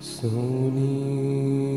Sony.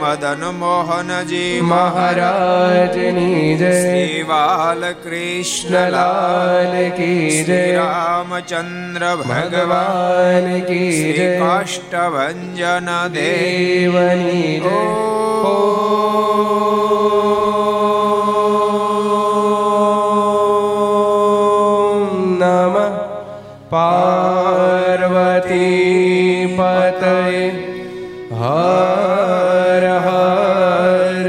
Madan Mohanji મહારાજની જય. શ્રી બાલકૃષ્ણલાલ કી જય. રામચંદ્ર ભગવાન કી જય. કાષ્ટભન દેવની જય. નમ. પાર્વતી પતય હર હર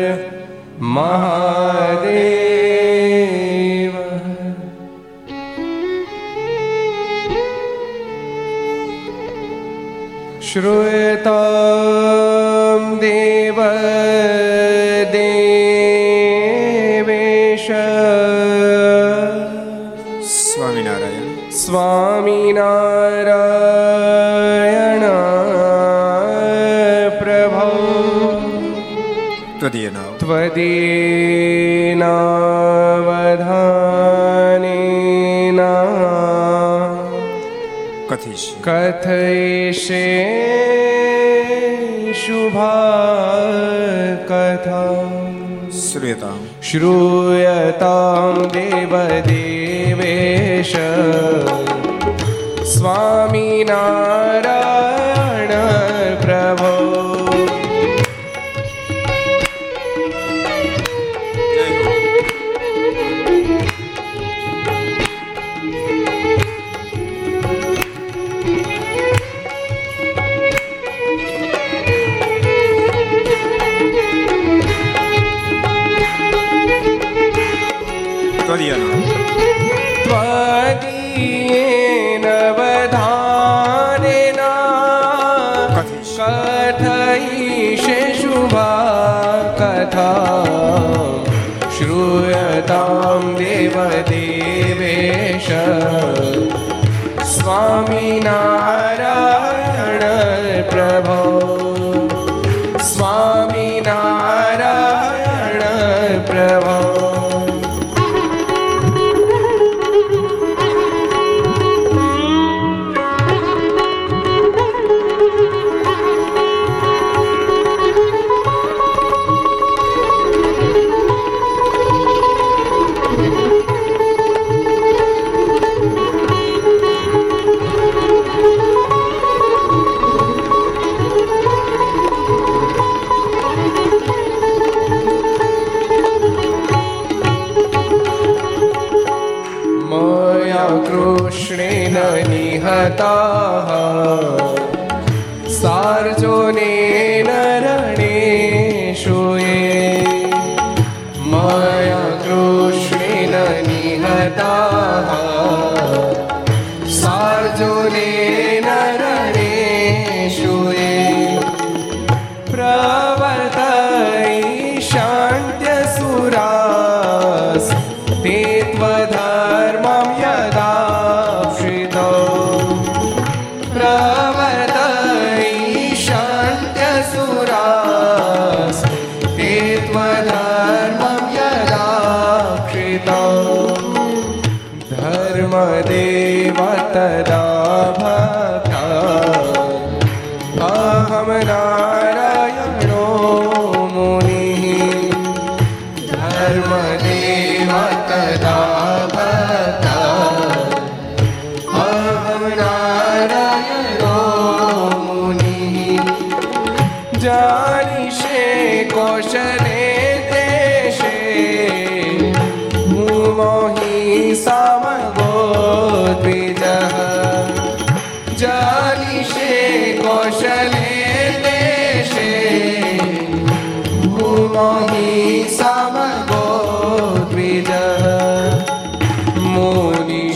મહાદેવ શ્રૂયતામ દેવ દેવેશ સ્વામિનારાયણ સ્વામિનારાયણ ભક્તિનાવધાનેના કથિશ કથયિષે શુભા કથા શ્રૂયતા શ્રૂયતા દેવદેવેશ સ્વામીના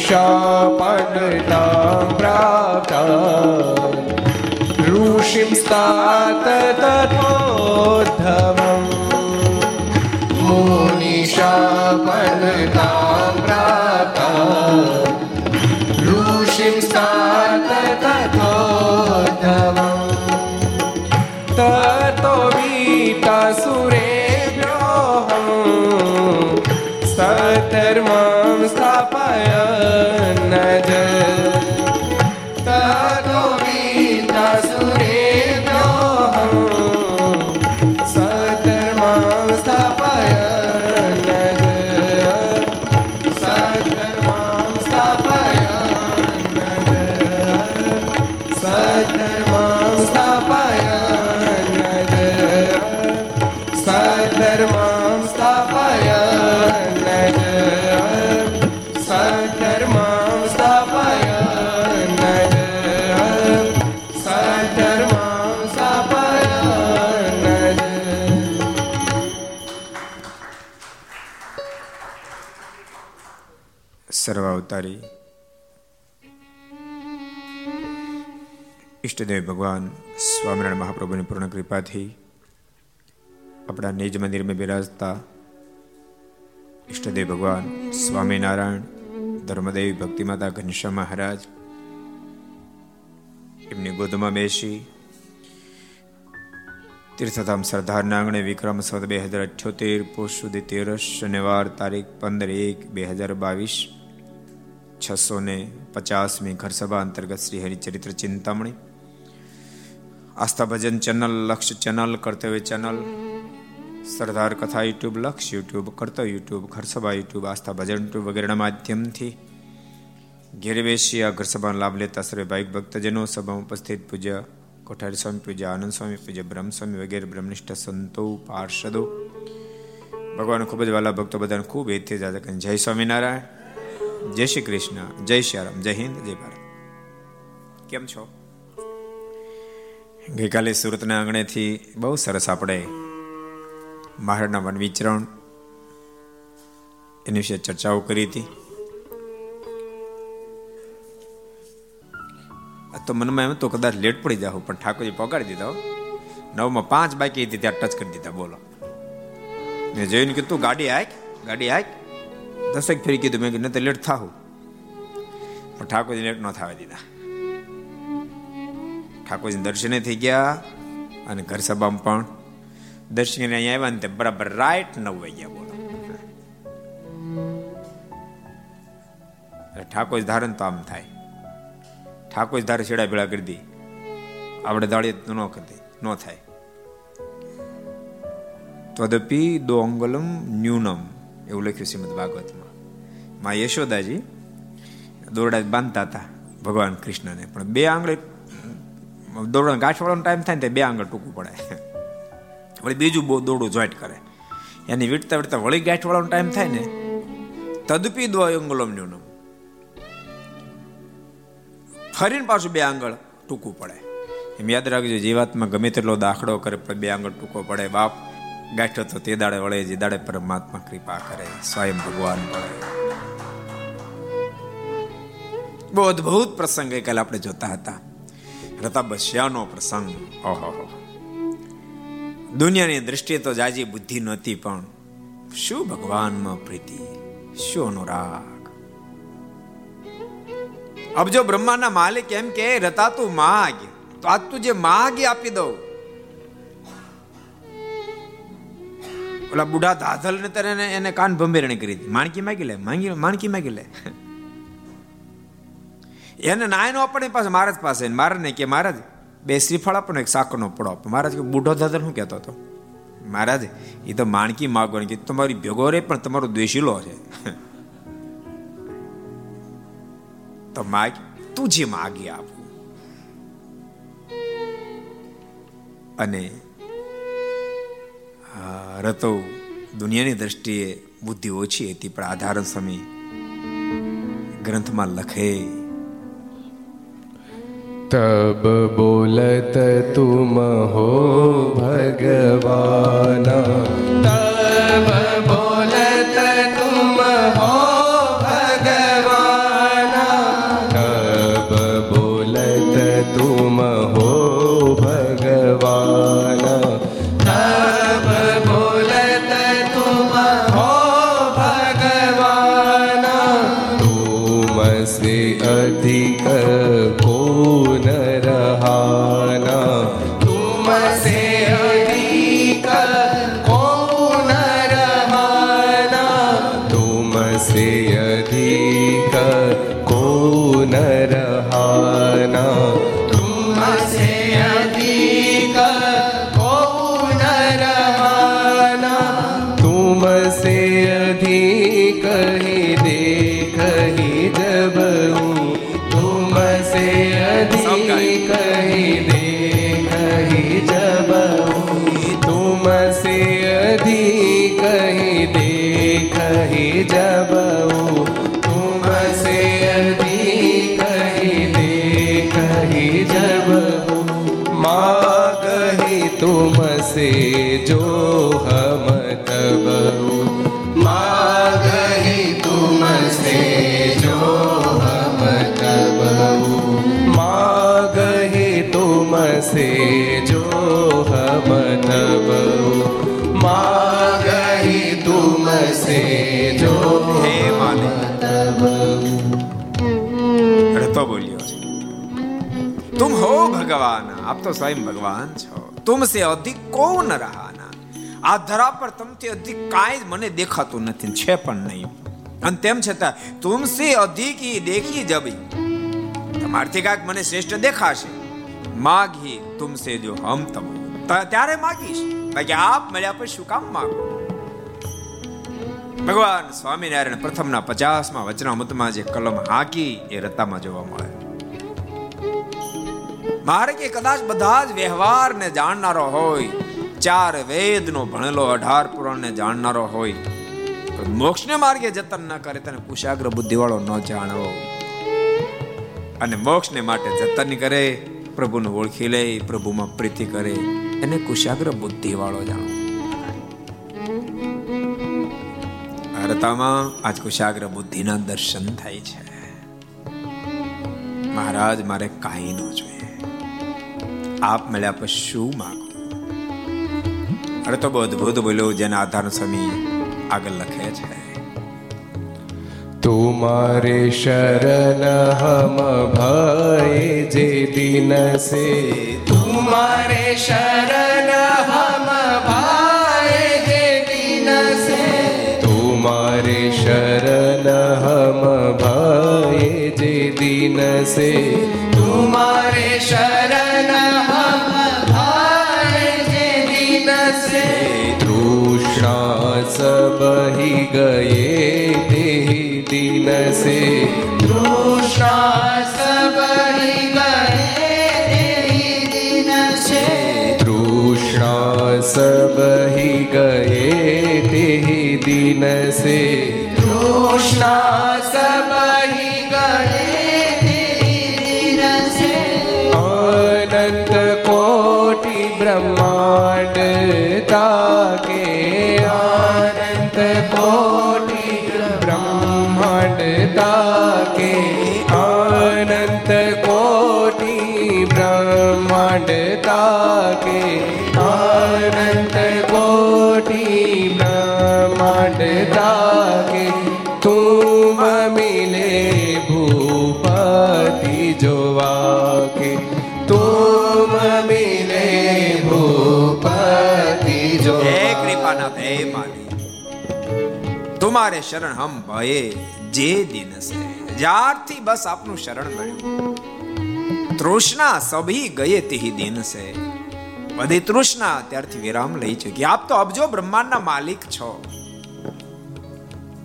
मोनिशापनता प्राप्ता ऋषिं स्तात तथोद्धवम् मोनिशापनता સર્વાવતારી ઈષ્ટદેવ ભગવાન સ્વામિનારાયણ મહાપ્રભુની પૂર્ણ કૃપાથી આપણા નિજ મંદિરમાં બિરાજતા ઈષ્ટદેવ ભગવાન સ્વામિનારાયણ ધર્મદેવી ભક્તિમાતા ઘનશ્યામ મહારાજ એમની ગોદમાં બેસી તીર્થધામ સરદારના આંગણે વિક્રમ સંવત બે હજાર અઠ્યોતેર પોષ સુધી તેરસ શનિવાર તારીખ પંદર એક બે હજાર બાવીસ છસો ને પચાસમી ઘરસભા અંતર્ગત Shri Haricharitra Chintamani Aastha Bhajan channel Laksh channel Kartavya channel Sardar Katha YouTube Laksh YouTube Kartavya YouTube Gharsabha YouTube Aastha Bhajan YouTube વગેરેના માધ્યમથી ઘેર બેસી આ ઘરસભાનો લાભ લેતા સર્વે ભાઈક ભક્તજનો સભામાં ઉપસ્થિત પૂજ્ય કોઠારી સ્વામી પૂજ્ય આનંદ સ્વામી પૂજ્ય બ્રહ્મ સ્વામી વગેરે બ્રહ્મનિષ્ઠ સંતો પાર્ષદો ભગવાન ખૂબ જ વાલા ભક્તો બધાને ખૂબ હેતથી જાતે કહે જય સ્વામિનારાયણ જય શ્રી કૃષ્ણ, જય શ્રી રામ, જય હિન્દ, જય ભારત. કેમ છો? ગઈકાલે સુરતના આંગણેથી બહુ સરસ આપણે મહારાજના વન વિચરણ એની વિશે ચર્ચાઓ કરી હતી. તો મનમાં એમ તો કદાચ લેટ પડી જાવ પણ ઠાકોરજી પગાડી દીધા નવમાં પાંચ બાકી હતી, ત્યાં ટચ કરી દીધા, બોલો. મેં જોઈને કીધું ગાડી આંખ ગાડી હાક. દસેક ફેરી કીધું મેં કીધું તો લેટ થાવું પણ ઠાકોરજી લેટ ન થવા દીધા. ઠાકોરજી દર્શને થઈ ગયા અને ઘર સભામાં પણ દર્શન અહીંયા આવ્યા ને તે બરાબર રાઈટ નવ વાગ્યા બોલો. ઠાકોર ધારણ તો આમ થાય. ઠાકોર ધારે છેડા ભેળા કરી દી. આપણે દાળી ન કરી ન થાય. તદપી દો અંગલમ ન્યૂનમ. એવું લખ્યું શ્રીમદ ભાગવતમાં. માં યશોદાજી દોરડા બાંધતા હતા ભગવાન કૃષ્ણને. પણ બે આંગળે દોરડા ગાંઠવાળાનો ટાઈમ થાય ને બે આંગળ ટૂંકું પડે. વળી બીજું બહુ દોડું જોઈન્ટ કરે. એની વીટતા વીટતા વળી ગાંઠવાળાનો ટાઈમ થાય ને, તદપી દો અંગલમ ન્યૂનમ ફરીને પાછું બે આંગળ ટૂંકું પડે. એમ યાદ રાખજો, જીવાતમાં ગમે તેટલો દાખલો કરે, પણ બે આંગળ ટૂંકો પડે. બાપ ગાઠો તો તે દાડે વળે જે દાડે પરમાત્મા કૃપા કરે સ્વયં ભગવાન વળે બહુ અદભુત પ્રસંગ એ કાલે આપણે જોતા હતા રતા બસ્યાનો પ્રસંગ ઓહો દુનિયાની દ્રષ્ટિએ તો જાજી બુદ્ધિ નહોતી પણ શું ભગવાનમાં પ્રીતિ શું અનુરાગ અબ જો બ્રહ્માના માલિક એમ કે રતા તું માગ તો આ તું જે માગ આપી દઉં ઓલા બુઢા દાધલ ને તને એને કાન ભંભેરણી કરી હતી. માણકી માગી લે, માંગી માણકી માગી લે. એને નાયનો આપણે પાસે મહારાજ પાસે. મહારાજ ને કે મહારાજ બે શ્રીફળ આપણને એક સાકરનો પડો આપો મહારાજ કે બુઢો દાદલ શું કહેતો હતો? મહારાજ એ તો માણકી માગવાની કે તમારી ભેગો રે, પણ તમારો દ્વેષીલો છે. તો માગ તું જે માગી આપું. અને રતો દુનિયાની દ્રષ્ટિએ બુદ્ધિ ઓછી હતી પણ આધાર સમય ગ્રંથમાં લખે तब बोलत तुम हो भगवाना तब बोलत कही जबऊ तुम से अधिक कही दे, कही जबऊ माँ कही तुम से जो हम तबऊ माँ कही तुम जो हम तबऊ माँ कही तुम से जो हम ભગવાન, આપ તો સ્વયં ભગવાન છો. તુમસે અધિક કોણ રહાના. આ ધરા પર તમથી અધિક કાંઈ મને દેખાતું નથી, છે પણ નહીં. અને તેમ છતાં તુમસે અધિક ઈ દેખી જબી. તમારથી કાંઈક મને શ્રેષ્ઠ દેખાશે. માગી તુમસે જો હમ તમ. ત્યારે માગીશ. બાકી આપ મળ્યા પછી શું કામ માગો? ભગવાન સ્વામિનારાયણ પ્રથમના પચાસમાં વચનામૃતમાં જે કલમ હાકી એ રતામાં જોવા મળે. કે કદાચ બધા જ વ્યવહારને જાણનારો હોય. ચાર વેદનો ભણેલો અઢાર પુરાણને જાણનારો હોય. મોક્ષને માર્ગે જતન ન કરે તને કુશાગ્ર બુદ્ધિવાળો ન જાણવો. અને મોક્ષને માટે જતન કરે, પ્રભુને ઓળખી લે, પ્રભુમાં પ્રીતિ કરે, એને કુશાગ્ર બુદ્ધિવાળો જાણવો. ભારતામાં આજ કુશાગ્ર બુદ્ધિના દર્શન થાય છે. મહારાજ, મારે કાંઈ ન જોઈએ. આપ મળ્યા પછી શું માગો અરે તો બહુ અદભુત બોલ્યો જેના આધાર સ્વામી આગળ લખે છે तुम्हारे शरण हम भय जे दिन से तुम्हारे शरण हम भाए जे दिन से तुम्हारे शरण हम भय जे दिन से ही गए दिन से तृष्णा सब ही गए दिन से तृष्णा सब ही गए ते दिन से तृष्णा શરણ હમ ભયે જે દિન સે. જ્યારથી બસ આપનું શરણ મળ્યું. તૃષ્ણા સભી ગયે તેહી દિન સે. બધી તૃષ્ણા ત્યારથી વિરામ લઈ ચૂકી આપ તો અબજો બ્રહ્માંડના માલિક છો.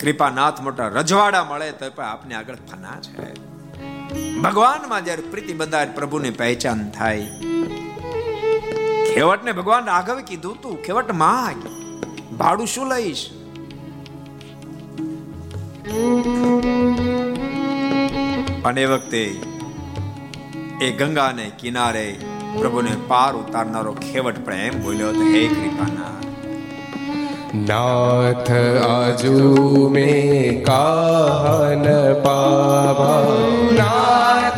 કૃપાનાથ મોટા રજવાડા મળે તો પણ આપને આગળ ફના છે. ભગવાનમાં જ્યારે પ્રીતિ બંધાય પ્રભુની પહેચાન થાય. ખેવટને ભગવાન રાઘવે કીધું તું, ખેવટ માંગ. ભાડું શું લઈશ? અને એ વખતે એ ગંગાને કિનારે પ્રભુને પાર ઉતારનારો ખેવટ પણ એમ બોલ્યો હતો હે કૃપાના नाथ आजू में काहन पावा नाथ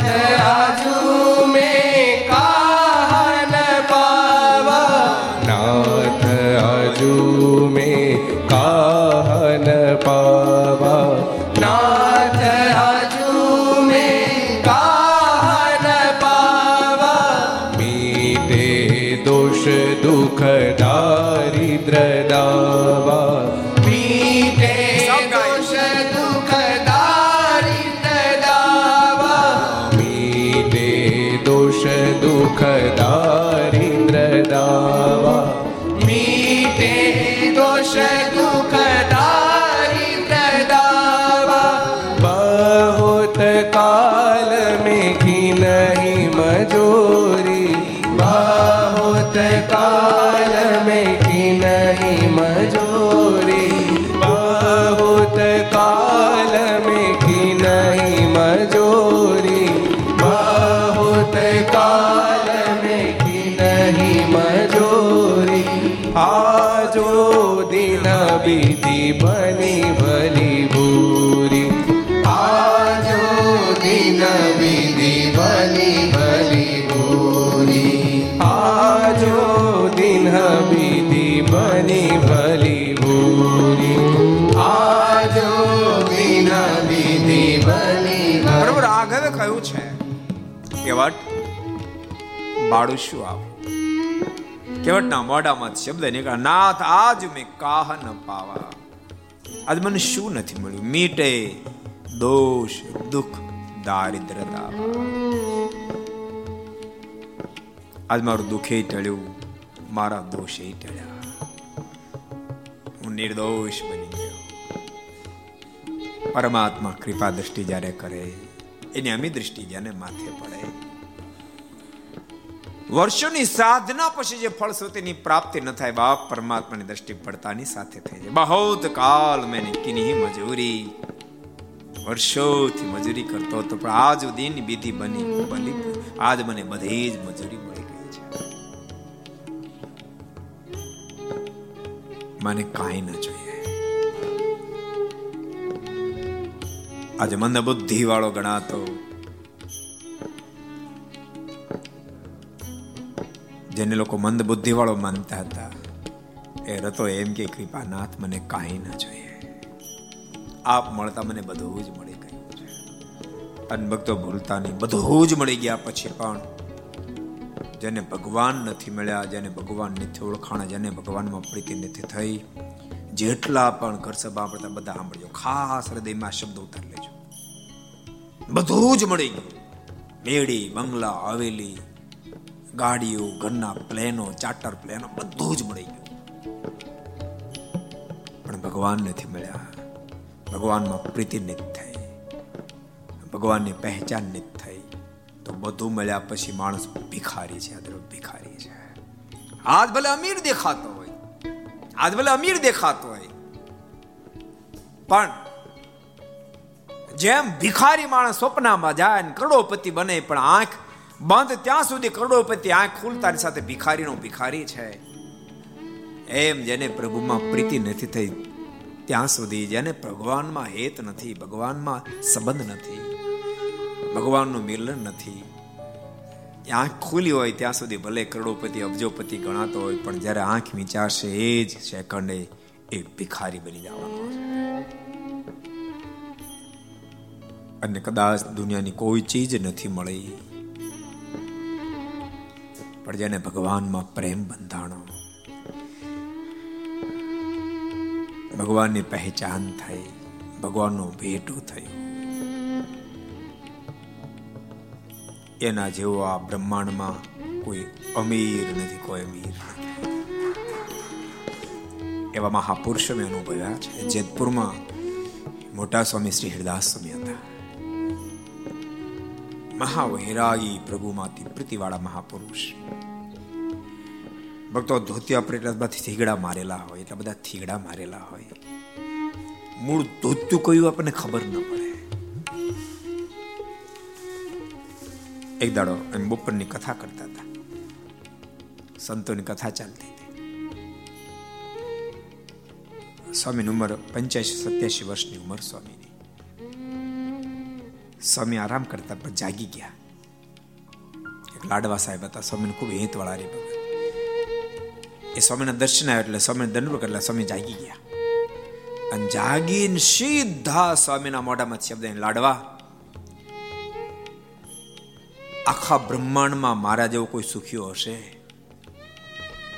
બાળું શું આવું? કેવટના મોઢામાં શબ્દ નીકળ્યા નાથ, આજ મેં કાહ ન પાવા. આજ મને શું નથી મળ્યું? મીટે દોષ, દુઃખ, દારિદ્રતા. આજ મારું દુઃખે ટળ્યું, મારા દોષે ટળ્યા. હું નિર્દોષ બની ગયો. પરમાત્મા કૃપા દ્રષ્ટિ જ્યારે કરે, એની અમી દ્રષ્ટિ જેને માથે પડે વર્ષોની સાધના પછી જે ફળશ્રુતિની પ્રાપ્તિ ન થાય, બાપ પરમાત્માની દ્રષ્ટિ પડતાની સાથે થઈ જાય. બહુત કાલ મેં કિની મજૂરી. વર્ષોથી મજૂરી કરતો હતો, પણ આજ દિન બીધી બની બની આજ મને બધી જ મજૂરી મળી ગઈ છે. મને કાંઈ ન જોઈએ. આજે મંદ બુદ્ધિ વાળો ગણાતો જેને લોકો મંદ બુદ્ધિવાળો માનતા હતા, એ રતો એમ કે કૃપાનાથ મને કાંઈ ના જોઈએ. આપ મળતા મને બધું જ મળી ગયું છે. અને ભૂલતા નહીં, બધું જ મળી ગયા પછી પણ જેને ભગવાન નથી મળ્યા, જેને ભગવાન નથી ઓળખાણા, જેને ભગવાનમાં પ્રીતિ નથી થઈ, જેટલા પણ ઘર સભા પડતા બધા સાંભળજો. ખાસ હૃદયમાં શબ્દ ઉતારી લેજો. બધું જ મળી ગયું. મેળી બંગલા, હવેલી ગાડીઓ, ઘરના પ્લેનો, ચાર્ટર પ્લેનો બધું જ મળી ગયું. પણ ભગવાન નથી મળ્યા. ભગવાનમાં પ્રીતિ નથી થઈ. ભગવાનની પહેચાન નથી થઈ. તો બધું મળ્યા પછી માણસ ભિખારી છે ભિખારી છે. આજ ભલે અમીર દેખાતો હોય. આજ ભલે અમીર દેખાતો હોય. પણ જેમ ભિખારી માણસ સ્વપ્નમાં જાય ને કરોડોપતિ બને, પણ આંખ બંધ ત્યાં સુધી કરોડોપતિ આંખ ખુલતાની સાથે ભિખારીનો ભિખારી છે. એમ જેને પ્રભુમાં પ્રીતિ નથી થઈ, ત્યાં સુધી જેને ભગવાનમાં હેત નથી, ભગવાનમાં સંબંધ નથી, ભગવાનનું મિલન નથી. આંખ ખુલી હોય ત્યાં સુધી ભલે કરોડોપતિ, અબજોપતિ ગણાતો હોય, પણ જ્યારે આંખ વિચારશે, એ જ સેકન્ડે એ ભિખારી બની જવાનો અને કદાચ દુનિયાની કોઈ ચીજ નથી મળી. પણ જેને ભગવાનમાં પ્રેમ બંધાણો. ભગવાનની પહેચાન થઈ, ભગવાનનું ભેટું થયો. એના જેવો આ બ્રહ્માંડમાં કોઈ અમીર નથી, કોઈ અમીર એવા મહાપુરુષો મેં અનુભવ્યા છે. જેતપુરમાં મોટા સ્વામી શ્રી હરિદાસ સ્વામી હતા મહાવૈરાગી પ્રભુમાંથી પ્રીતિવાળા મહાપુરુષ. ભક્તો ધોતિયા પ્રેટમાંથી થીગડા મારેલા હોય, એટલા બધા થીગડા મારેલા હોય. મૂળ ધોત્યું કયું આપણને ખબર ન પડે. એક દાડો એમ બપોરની કથા કરતા હતા. સંતોની કથા ચાલતી હતી. સ્વામીની ઉંમર પંચ્યાસી, સત્યાસી વર્ષની ઉંમર સ્વામીની. સ્વામી આરામ કરતા પણ જાગી ગયા. એક લાડવા સાહેબ હતા, સ્વામીને ખૂબ હેત વાળા રે ભગત. એ સ્વામીના દર્શન આવ્યા એટલે સ્વામી દંડ એટલે સ્વામી જાગી ગયા. અને જાગીને સીધા સ્વામીના મોઢામાં શબ્દ લાડવા, આખા બ્રહ્માંડમાં મારા જેવો કોઈ સુખ્યો હશે?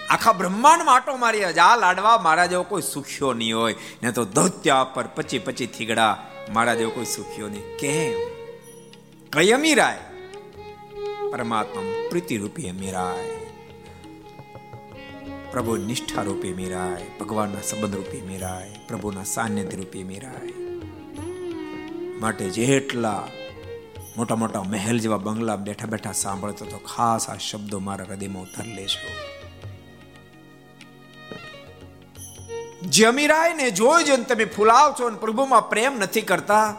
આખા બ્રહ્માંડમાં આટો મારી આ લાડવા મારા જેવો કોઈ સુખ્યો નહીં હોય. ને તો ધોત્યા પર પચી પચી થીગડા મારા જેવો કોઈ સુખ્યો નહીં. કેમ? કઈ અમીરાય? પરમાત્મા પ્રીતિ રૂપી અમીરાય. પ્રભુ નિષ્ઠા રૂપે મીરાય ભગવાનના સંબંધ રૂપે મીરાય પ્રભુના સાનિધ્ય રૂપે મીરાય માટે જેટલા મોટા મોટા મહેલ જેવા બંગલા બેઠા બેઠા સાંભળતો તો ખાસ આ શબ્દો મારા હૃદયમાં ઉતર લેશો જે અમીરાય ને જોઈ જોઈને તમે ફૂલાવ છો અને પ્રભુમાં પ્રેમ નથી કરતા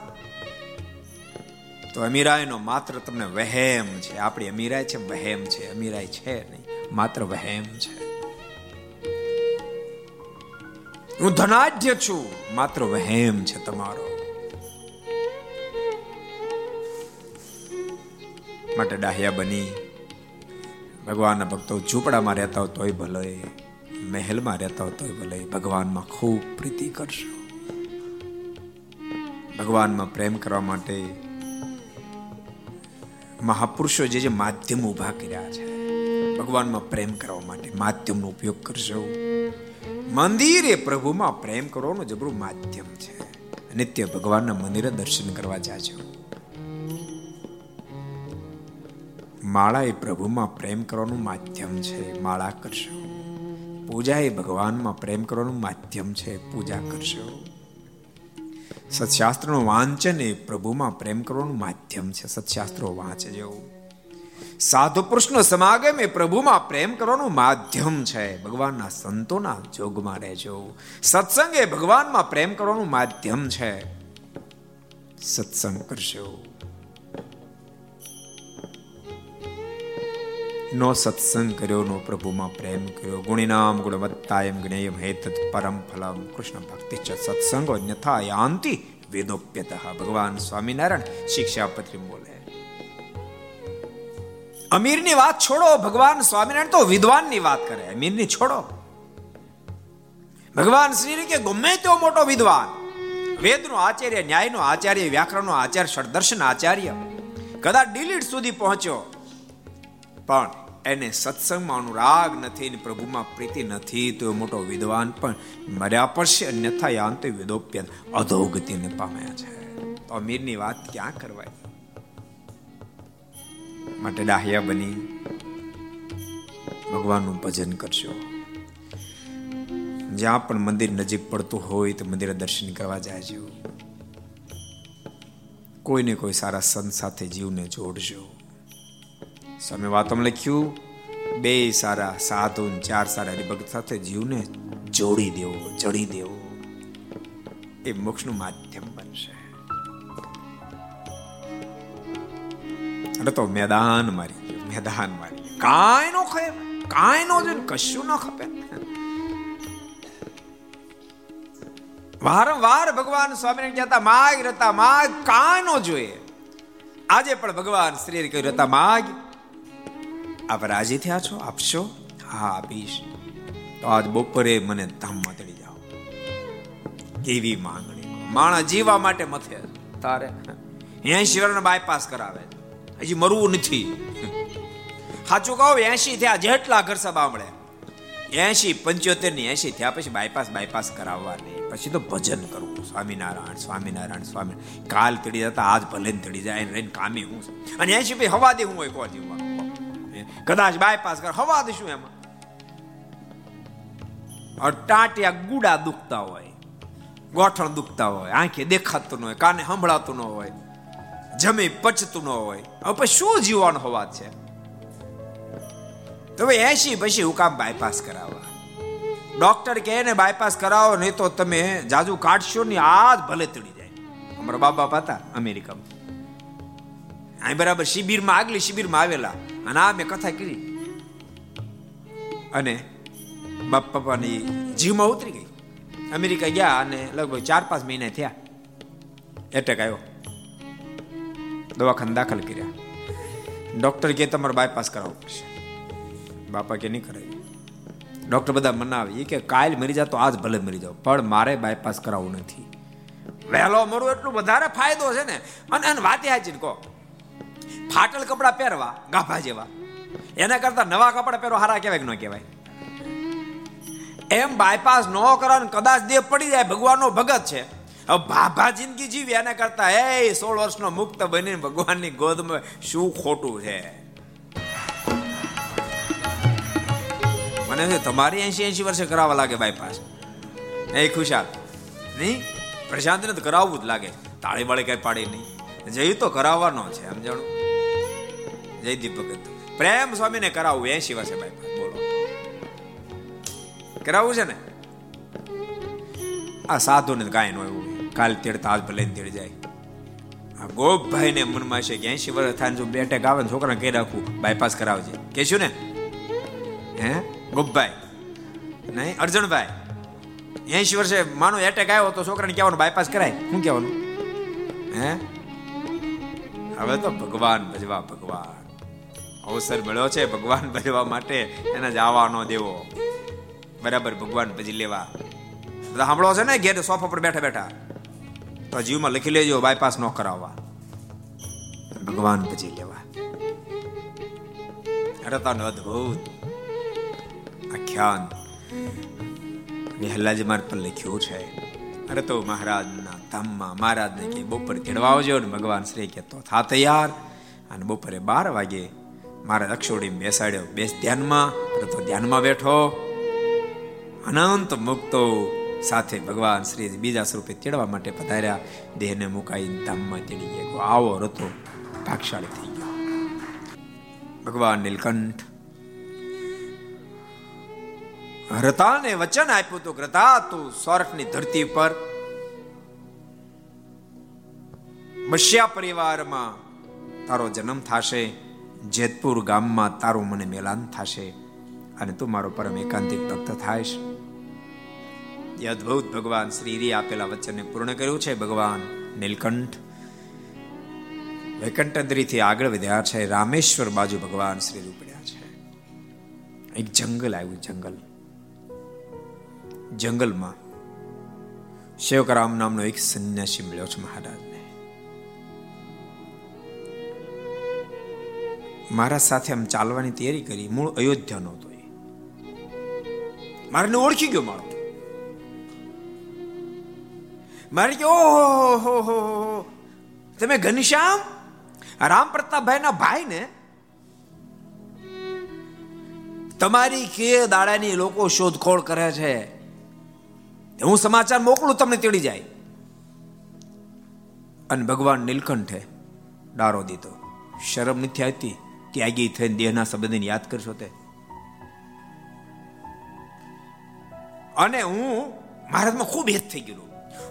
તો અમીરાય નો માત્ર તમને વહેમ છે. આપણી અમીરાય છે, વહેમ છે. અમીરાય છે નહીં, માત્ર વહેમ છે. હું ધનાઢ્ય છું, માત્ર વહેમ છે તમારો. માટે ડાહ્યા બની. ભગવાનના ભક્તો ઝૂંપડામાં રહેતા હોય તોય ભલે, મહેલમાં રહેતા હોય તોય ભલે, ભગવાનમાં ખૂબ પ્રીતિ કરશો. ભગવાનમાં પ્રેમ કરવા માટે મહાપુરુષો જે જે માધ્યમ ઊભા કર્યા છે, ભગવાનમાં પ્રેમ કરવા માટે માધ્યમનો ઉપયોગ કરશો. મંદિર એ પ્રભુમાં પ્રેમ કરવાનું જબરું માધ્યમ છે. નિત્ય ભગવાનના મંદિરે દર્શન કરવા જાજો. માળા એ પ્રભુમાં પ્રેમ કરવાનું માધ્યમ છે, માળા કરશો. પૂજા એ ભગવાનમાં પ્રેમ કરવાનું માધ્યમ છે, પૂજા કરશો. સત્શાસ્ત્રનું વાંચન એ પ્રભુમાં પ્રેમ કરવાનું માધ્યમ છે. સત્શાસ્ત્રો વાંચે જેવું સાધુ પુરુષનો સમાગમ એ પ્રભુમાં પ્રેમ કરવાનું માધ્યમ છે. ભગવાનના સંતોના જોગમાં રહેજો સત્સંગ એ ભગવાનમાં પ્રેમ કરવાનું માધ્યમ છે. સત્સંગ કરશો નો સત્સંગ કર્યો નો પ્રભુમાં પ્રેમ કર્યો ગુણિનામ ગુણવત્તા એમ જ્ઞેયમ હેતત પરમ ફલમ કૃષ્ણ ભક્તિ ચ સત્સંગો અન્યથા યાંતિ વેદોપ્યત ભગવાન સ્વામિનારાયણ શિક્ષાપત્રી બોલે અમીરની વાત છોડો ભગવાન સ્વામિનારાયણ તો વિદ્વાનની વાત કરે અમીરની છોડો ભગવાન શ્રી કે ગમે તેવો મોટો વિદ્વાન વેદનો આચાર્ય ન્યાયનો આચાર્ય વ્યાકરણનો આચાર્ય ષડદર્શન આચાર્ય કદાચ ડિલીટ સુધી પહોંચ્યો પણ એને સત્સંગમાં અનુરાગ નથી ને પ્રભુમાં પ્રીતિ નથી તો એ મોટો વિદ્વાન પણ મર્યા પડશે, અન્યથા યાંત વિદોપ્યન અધોગતિને પામ્યા છે. તો અમીરની વાત ક્યાં કરવાય? માટે ડાહ્યા બની. ભગવાનનું ભજન કરશો જ્યાં પણ મંદિર નજીક પડતું હોય તો મંદિરે દર્શન કરવા જાય છે. કોઈને કોઈ સારા સંત સાથે જીવને જોડજો. સ્વામી વાતમ લખ્યું. બે સારા સાધુ ચાર સારા હરિભક્ત સાથે જીવને જોડી દેવો, જડી દેવો. એ મોક્ષનું માધ્યમ બનશે. અને તો મેદાન મારી મેદાન મારી ગયું. કાંઈ નો ખે, કાંઈ નો જોઈને કશું ન ખપે. વારંવાર ભગવાન સ્વામીને કહેતા માગ રતા માગ કાંઈ નો જોઈએ. આજે પણ ભગવાન શ્રી કહ્યું રતા માગ આપ રાજી થયા છો? આપશો હા આપીશ તો આજ બપોરે મને ધામમાં તળી જાઓ. કેવી માંગણી માણસ જીવા માટે મથે. તારે એસી બાયપાસ કરાવે. હજી મરવું નથી. સાચું કહો એસી થયા જેટલા ઘર સભા મળે. એસી પંચોતેરની એસી થયા પછી બાયપાસ બાયપાસ કરાવવા નહીં પછી તો ભજન કરવું. સ્વામિનારાયણ સ્વામિનારાયણ સ્વામી કાલ તડી જતા, આજ ભલે તડી જાય રહીને કામે હું અને એસી પછી હવા દે હું હોય, કો જીવવા. કદાચ બાયપાસ કર. હવા દઈશું એમાં. ટાટિયા ગુડા દુખતા હોય. ગોઠણ દુખતા હોય. આંખે દેખાતું ન હોય. કાને સંભળાતું ન હોય. જમી પચતું ન હોય. હવે શું જીવવાનો હવા છે? તો એસી પછી હું કામ બાયપાસ કરાવવા. ડોક્ટર કહે ને બાયપાસ કરાવો, નહીં તો તમે જાજુ કાઢશો ને આ જ ભલે તળી જાય. અમારા બાપ હતા અમેરિકામાં. અહીં બરાબર, શિબિરમાં આગલી શિબિરમાં આવેલા. અને આ મેં કથા કરી. અને બાપ પપ્પાની જીવમાં ઉતરી ગઈ. અમેરિકા ગયા અને લગભગ ચાર પાંચ મહિના થયા. એટેક આવ્યો. દવાખાને દાખલ કર્યા. ડોક્ટર કે તમારે બાયપાસ કરાવવું પડશે. બાપા કે નહીં કરાવી ડોક્ટર બધા મનાવે. કે કાલ મરી જાવ તો આજ ભલે મરી જાવ પણ મારે બાયપાસ કરાવવું નથી. વહેલો મરું એટલું વધારે ફાયદો છે ને. અને વાતે હાચી કહો. ફાટલ કપડા પહેરવા, ગાભા જેવા. એના કરતા નવા કપડા પહેરવા હારા કહેવાય કે ન કહેવાય? એમ બાયપાસ ન કરો કદાચ દેહ પડી જાય, ભગવાનનો ભગત છે. ભાભા જિંદગી જીવી, એના કરતા એ સોળ વર્ષનો મુક્ત બનીને ભગવાનની ગોદમાં શું ખોટું છે? મને તમારી એસી એસી વર્ષે કરાવવા લાગે બાયપાસ એ ખુશાલ. નહીં, પ્રશાંતને તો કરાવવું જ લાગે. તાળી વાળી કઈ પાડી નહીં. જઈ તો કરાવવાનો છે એમ જાણું ભગત પ્રેમ સ્વામી ને કરાવવું એસી વર્ષે બાઈપાસ બોલો. કરાવવું છે ને? આ સાધુ ને કાંઈ ન એવું. કાલ તેડતા આજ ભલે તેડ જાય. આ ગોપભાઈ ને મનમાં છે કે એસી વર્ષ થાય જો બે ટેક આવે ને છોકરાને કહી રાખવું બાયપાસ કરાવજે. કહેશું ને? હે? ગોપભાઈ. નહીં, અર્જુનભાઈ. એસી વર્ષે માનો એટેક આવ્યો તો છોકરાને કહેવાનું બાયપાસ કરાય. શું કહેવાનું? હે? હવે તો ભગવાન ભજવા ભગવાન. અવસર મળ્યો છે ભગવાન ભજવા માટે એને જવા ન દેવો. બરાબર ભગવાન ભજી લેવા. સાંભળો છે ને, ઘેર સોફા પર બેઠા બેઠા. તો જીવમાં લખી લેજો બાયપાસ ન કરાવવા. ભગવાન ભજી લેવા. અરે અદભુત આખ્યાન. નિહલાજી માર્ગ પર લખ્યું છે. અરે તો મહારાજના ધામમાં મહારાજને કે બપોરે તેડવા આવજો ને ભગવાન શ્રી કે થા તૈયાર. અને બપોરે બાર વાગે મારા અક્ષોડી બેસાડ્યો. બેસ ધ્યાનમાં તો ધ્યાનમાં બેઠો. અનંત મુક્તો સાથે ભગવાન શ્રી બીજા સ્વરૂપે તેડવા માટે પધાર્યા. દેહને મુકાઈ ધામમાં તેડી ગયા. આવો રતો ભાગશાળી થઈ ગયો. ભગવાન નીલકંઠ રતાને વચન આપ્યું હતું રતા તું સ્વર્ગની ધરતી પર બસ્યા પરિવારમાં તારો જન્મ થશે. જેતપુર ગામમાં તારું મને મેલાન થશે અને તું મારો પરમ એકાંતિક ભક્ત થાયશ. એ અદ્ભુત ભગવાન શ્રીરી આપેલા વચનને પૂર્ણ કર્યું છે ભગવાન નીલકંઠ. વૈકંઠદ્રીથી આગળ વધ્યા છે, રામેશ્વર બાજુ ભગવાન શ્રી રૂપડ્યા છે. એક જંગલ આવ્યું, જંગલ. જંગલમાં શેવકરામ નામનો એક સંન્યાસી મળ્યો છે મહારાજને મારા સાથે આમ ચાલવાની તૈયારી કરી, મૂળ અયોધ્યા નો હતો મારે ઓળખી ગયો મારો મારે કે ઓહો તમે ઘનશ્યામ? રામ પ્રતાપભાઈ ના ભાઈ ને તમારી કે દાડાની લોકો શોધખોળ કરે છે? હું સમાચાર મોકલું, તમને તેડી જાય. અને ભગવાન નીલકંઠે ડારો દીધો. શરમ નથી આવતી. ત્યાગી થઈને દેહના સંબંધને યાદ કરશો તે. અને હું મહારાજમાં ખૂબ હેત થઈ ગયેલું.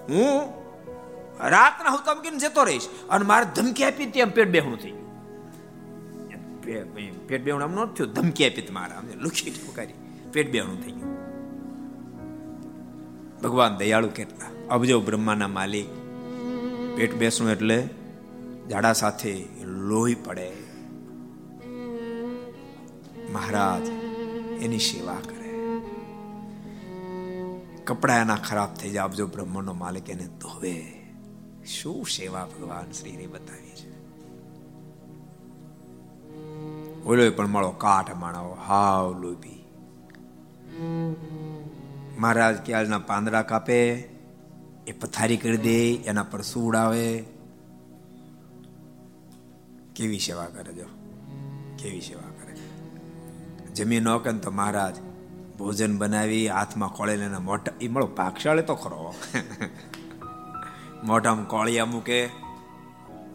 હું રાતના હું તમકીને જતો રહીશ અને મારે ધમકી આપી તેમ પેટ બેહણું થઈ ગયું. પેટ બેહણું આમ નહોતું થયું. ધમકી આપી મારા. લુખી ઠુકારી પેટ બેહણું થઈ ગયું. ભગવાન દયાળુ કેટલા. અબજો બ્રહ્માના માલિક. પેટ બેસણું એટલે ઝાડા સાથે લોહી પડે. મહારાજ એની સેવા કરે. કપડા એના ખરાબ થઈ જાય આપજો બ્રહ્મનો માલિક એને ધોવે. શું સેવા ભગવાન શ્રીની બતાવી છે? ઓલો પણ મળો કાઠ માણો હાવ લોભી. મહારાજ ક્યાલના પાંદડા કાપે, એ પથારી કરી દે, એના પર સૂડ આવે. કેવી સેવા કરે જો? કેવી સેવા જમીન ન કરે તો મહારાજ, ભોજન બનાવી, હાથમાં કોળે લઈને મોટા એ મળો ભાગશાળે તો ખરો. મોઢામાં કોળિયા મૂકે,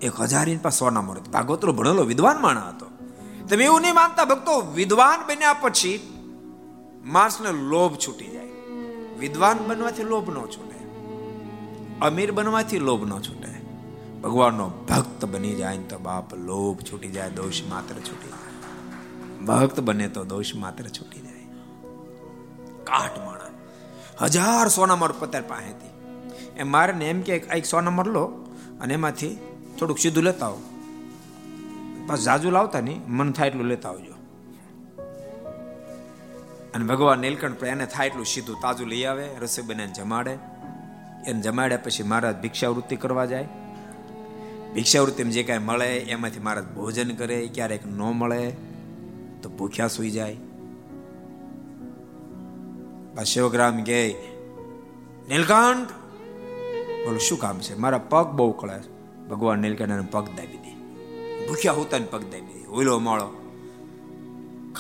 એક હજાર ઇંચ પાસે સોના મળે. ભાગવતરો ભણેલો વિદ્વાન માણા હતો. તમે એવું નહીં માનતા, ભક્તો, વિદ્વાન બન્યા પછી માણસને લોભ છૂટી જાય. વિદ્વાન બનવાથી લોભ ન છૂટે. અમીર બનવાથી લોભ ન છૂટે. ભગવાનનો ભક્ત બની જાય તો બાપ લોભ છૂટી જાય, દોષ માત્ર છૂટી જાય. ભક્ત બને તો દોષ માત્ર છૂટી જાય. કાટ માણા હજાર સોનામર પતાર પાસેથી. એમ મારે ને એમ કે એક સોનામર લો અને એમાંથી થોડુંક સીધું લેતા આવો. પાછું જાજુ લાવતા નહીં, મન થાય એટલું લેતા આવજો. અને ભગવાન નીલકંઠ એને થાય એટલું સીધું તાજું લઈ આવે, રસોઈ બનાવીને જમાડે. એને જમાડ્યા પછી મહારાજ ભિક્ષાવૃત્તિ કરવા જાય. ભિક્ષાવૃત્તિમાં જે કાંઈ મળે એમાંથી મહારાજ ભોજન કરે, ક્યારેક ન મળે. તો ભૂખ્યા સુઈ જાય. શિવગ્રામ કે, નીલકંઠ! બોલો, શું કામ છે? મારા પગ બહુ કળે ભગવાન નીલકંઠ પગ દાબી દે. ભૂખ્યા હોતા પગ દાબી દે. ઓઈલો માળો.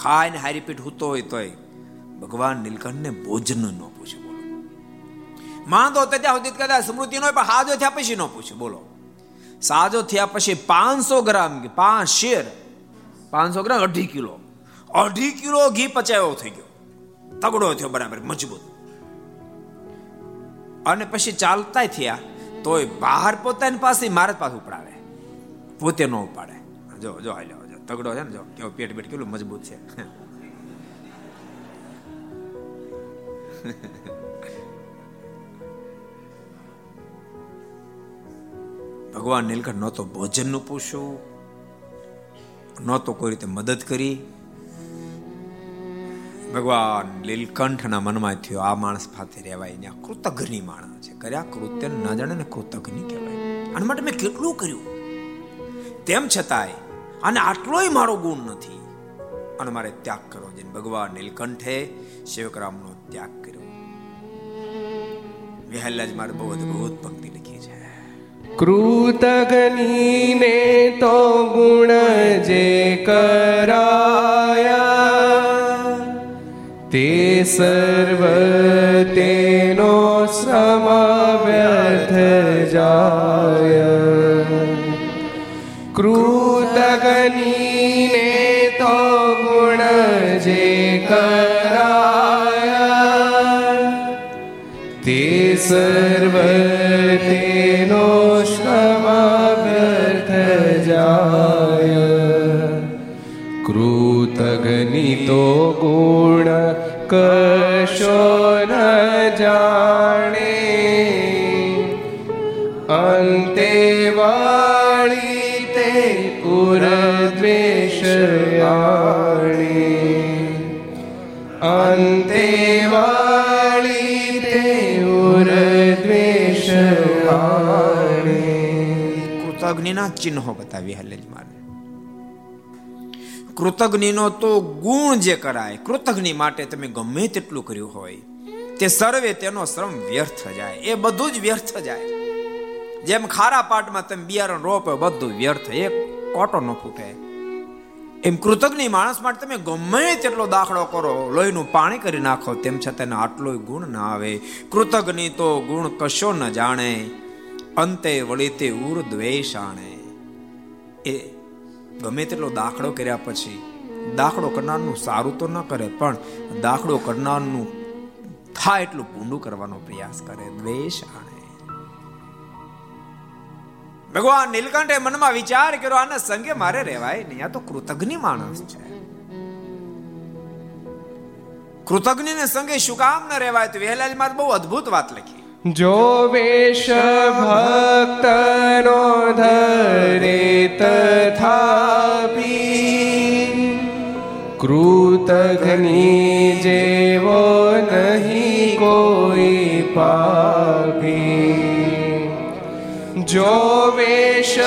ખાઈને હારી પીઠ હૂતો હોય તોય ભગવાન નીલકંઠને ભોજન ન પૂછે, બોલો. માંદો ત્યાં સુધી કદાચ સ્મૃતિ નો પણ હાજો થયા પછી ન પૂછે, બોલો. સાજો થયા પછી પાંચસો ગ્રામ પાંચ શેર, પાંચસો ગ્રામ અઢી કિલો. અઢી કિલો ઘી પચાવ્યો થઈ ગયો. તગડો થયો બરાબર, મજબૂત. અને પછી ચાલતા થયા, તોય બહાર પોતાની પાસે મારા પાસે ઉપડાવે. પોતે ન ઉપાડે. જો જો હાલ્યો જો તગડો છે ને, જો કેવો પેટ પેટ કેટલું મજબૂત છે. ભગવાન નીલકંઠ નહોતો ભોજનનું પૂછ્યું, નહોતો કોઈ રીતે મદદ કરી. ભગવાન લીલકંઠના મનમાં થયો, આ માણસ ફાતે રહેવાય ને કૃતજ્ઞ માણસ છે. કર્યા કૃત્ય ન જાણે ને કૃતજ્ઞ કહેવાય. આના માટે મેં કેટલું કર્યું? તેમ છતાંય અને આટલોય મારો ગુણ નથી. અને મારે ત્યાગ કરવો છે. ભગવાન નીલકંઠે શિવકરામનો ત્યાગ કર્યો. વિહલ્લાજ મારે બહુ અદભુત પંક્તિ લખી છે. કૃતજ્ઞીને તો ગુણ જે કરાયા. તે સર્વ તેનો શ્રમ વ્યર્થ જાય. કૃતગનીને તો ગુણ જે કરાય. તે સર્વ તેનો શ્રમ વ્યર્થ જાય. કૃતગનિતો ગુણ કશો ન જાણે. અંતે વાળી તે પુરદ્વેષાણી અંતે વાળી તે ઉરદ્વેષાણી કૃતજ્ઞના ચિહ્નો બતાવી હલેજ મારે કૃતજ્ઞનો તો ગુણ જે કરાય, કૃતજ્ઞ માટે તમે ગમે તેટલું કર્યું હોય, તે સર્વે તેનો શ્રમ વ્યર્થ જાય, એ બધું જ વ્યર્થ જાય. જેમ ખારા પાટમાં તમે બિયારણ રોપો, બધું વ્યર્થ એક કોટો ન ફૂટે. એમ કૃતજ્ઞ માણસ માટે તમે ગમે તેટલો દાખલો કરો, લોહીનું પાણી કરી નાખો, તેમ છતાં આટલો ગુણ ના આવે. કૃતજ્ઞ તો ગુણ કશો ન જાણે, અંતે વળી તે ઉર દ્વેષ આણે એ ગમે તેટલો દાખલો કર્યા પછી દાખલો કરનારનું સારું તો ન કરે, પણ દાખલો કરનારનું થાય એટલું પૂંડું કરવાનો પ્રયાસ કરે, દ્વેષ આણે. ભગવાન નીલકંઠે મનમાં વિચાર કર્યો, આના સંગે મારે રહેવાય નહીં, આ તો કૃતજ્ઞ માણસ છે. કૃતજ્ઞ ને સંગે શું કામ ન રહેવાય, તો વહેલાજી માં બહુ અદ્ભુત વાત લખી. જો વેશ ભક્તનો ધરે તથાપી કૃતઘ્ની જેવો નહીં કોઈ પાપી. જો વેશ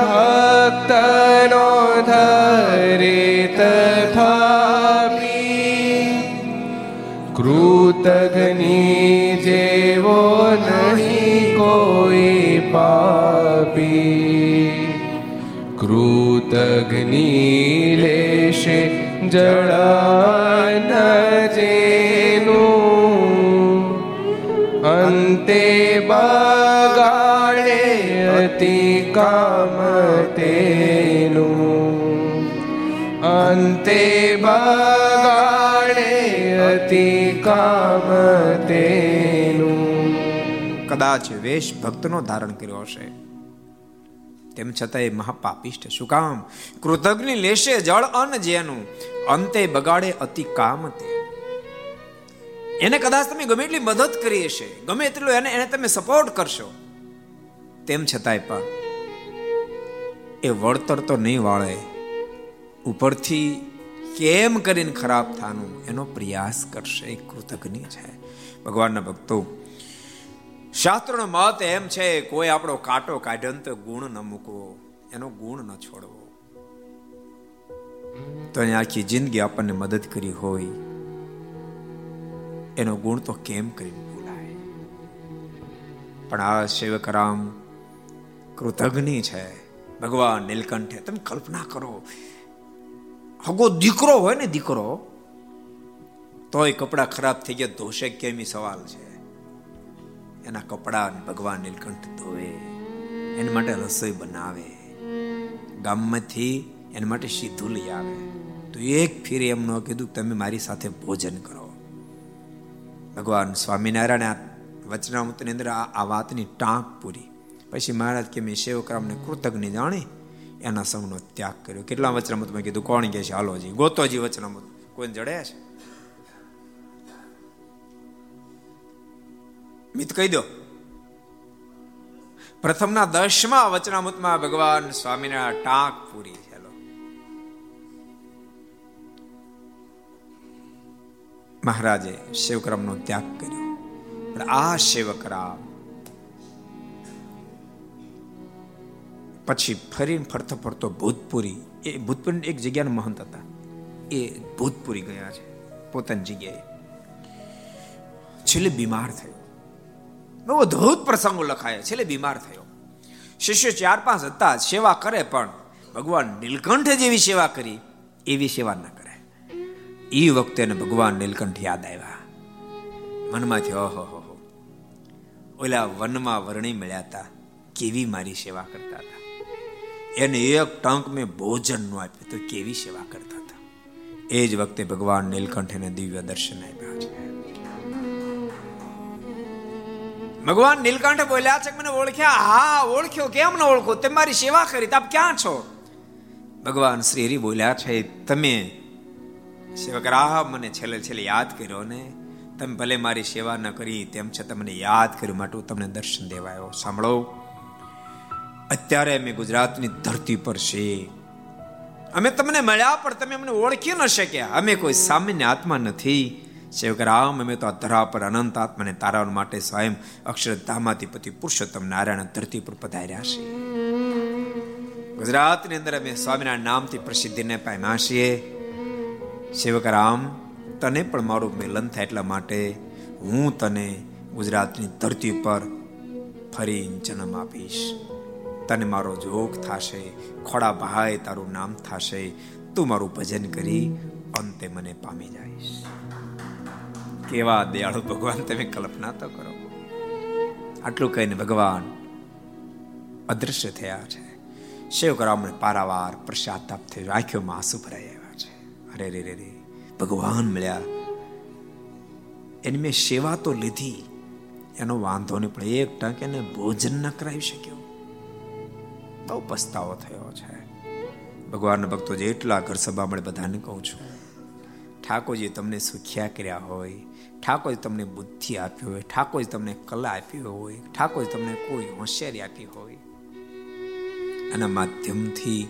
ભક્તનો ધરે કૃતઘ્ની લેશે જળાન જેનું અંતે બગાડે અતિ કામ અંતે બગાડે અતિ કામ કદાચ વેશ ભક્તનો ધારણ કર્યો હશે. તેમ છતાં એ મહાપાપિષ્ટ શું કામ કૃતજ્ઞ લેશે જળ અન્ન જેનું? અંતે બગાડે અતિ કામ તે. એને કદાચ તમે ગમે એટલી મદદ કરી હશે, ગમે એટલું એને એને તમે સપોર્ટ કરશો. તેમ છતાંય પણ એ વળતર તો નહીં વાળે. ઉપરથી કેમ કરીને ખરાબ થવાનું એનો પ્રયાસ કરશે. એ કૃતજ્ઞ છે. ભગવાનના ભક્તો શાસ્ત્રનો મત એમ છે, કોઈ આપણો કાંટો કાઢે તો ગુણ ન મૂકવો, એનો ગુણ ન છોડવો. તો એની આખી જિંદગી આપણને મદદ કરી હોય, એનો ગુણ તો કેમ કરીને ભૂલાય? પણ આ સેવકરામ કૃતજ્ઞ છે, ભગવાન નીલકંઠે, તમે કલ્પના કરો હગો દીકરો હોય ને દીકરો, તોય કપડા ખરાબ થઈ ગયા, ધોશે કેમ સવાલ છે? એના કપડા ભગવાન નીલકંઠ ધોવે, એના માટે રસોઈ બનાવે. ગામમાંથી એના માટે સીધું લઈ આવે. તો એક ફીરે એમ ન કીધું, તમે મારી સાથે ભોજન કરો. ભગવાન સ્વામિનારાયણ આ વચનામૃતની અંદર આ વાતની ટાંક પૂરી. પછી મહારાજ કે, મેં સેવકરામને કૃતજ્ઞ જાણી, એના સૌનો ત્યાગ કર્યો. કેટલા વચનામૃતમાં કીધું? કોણ કે છે? હાલોજી ગોતોજી વચનામૃત. કોઈ જડ્યા છે? મિત કહી દો. પ્રથમના દસમા વચનામૃતમાં ભગવાન સ્વામીના ટાંક પૂરી મહારાજે શિવકરામનો ત્યાગ કર્યો. પણ આ શિવકરામ પછી ફરીને ફરતો ફરતો ભૂતપુરી, એ ભૂતપુરી એક જગ્યાના મહંત હતા. એ ભૂતપુરી ગયા છે. પોતાની જગ્યાએ. છેલ્લે બીમાર થયો. બહુ અદભુત પ્રસંગો લખાયા, છેલ્લે બીમાર થયો. શિષ્ય ચાર પાંચ હતા, સેવા કરે પણ ભગવાન નીલકંઠે જેવી સેવા કરી, એવી સેવા ન કરે. એ વખતે એને ભગવાન નીલકંઠ યાદ આવ્યા. મનમાંથી ઓહો હો ઓલા વનમાં વર્ણી મળ્યા હતા, કેવી મારી સેવા કરતા હતા. એને એક ટંક મેં ભોજનનું આપ્યું, તો કેવી સેવા કરતા હતા. એ જ વખતે ભગવાન નીલકંઠ એને દિવ્ય દર્શન આપ્યા. ભગવાન નીલકંઠ બોલ્યા છે મને ઓળખ્યા? હા, ઓળખ્યો. કેમ ન ઓળખો? તમે મારી સેવા કરી આપ ક્યાં છો? ભગવાન શ્રી હરિ બોલ્યા છે, તમે સેવક રાહ મને છેલ્લે છેલ્લે યાદ કર્યો ને. તમે ભલે મારી સેવા ન કરી, તેમ છતાં મને યાદ કર્યું, માટે તમને દર્શન દેવાયો સાંભળો. અત્યારે અમે ગુજરાતની ધરતી પર છે અમે તમને મળ્યા, પણ તમે અમને ઓળખી ન શક્યા. અમે કોઈ સામાન્ય આત્મા નથી. સેવક રામ અમે તો આ ધરા પર અનંત આત્માને તારવા માટે સ્વયં અક્ષરધામાધિપતિ પુરુષોત્તમ નારાયણ ધરતી પર પધાર્યા છે. ગુજરાતની અંદર અમે સ્વામિનારાયણ નામથી પ્રસિદ્ધિને પામ્યા છીએ સેવકરામ, તને પણ મારું મિલન થાય એટલા માટે હું તને ગુજરાતની ધરતી પર ફરી જન્મ આપીશ. તને મારો જોગ થશે, ખોડા ભાઈ તારું નામ થશે, તું મારું ભજન કરી અંતે મને પામી જઈશ. કેવા દયાળુ ભગવાન તમે કલ્પના તો કરો. આટલું કહીને ભગવાન અદૃશ્ય થયા છે. શિવકરામને પારાવાર પ્રસાતાપ થયો આંખોમાં આંસુ ભરાઈ આવ્યા છે. અરે રે રે રે ભગવાન મળ્યા. એની મેં સેવા તો લીધી. એનો વાંધો નહીં, પણ એક ટંક એને ભોજન ન કરાવી શક્યો. બહુ પસ્તાવો થયો છે. ભગવાનના ભક્તો જેટલા ઘર સભા મળે બધાને કહું છું. ઠાકોરજી તમને સુખ્યા કર્યા હોય? ઠાકોર તમને બુદ્ધિ આપી હોય ઠાકોર તમને કલા આપી હોય ઠાકોર તમને કોઈ હોશિયારી આપી હોય. આના માધ્યમથી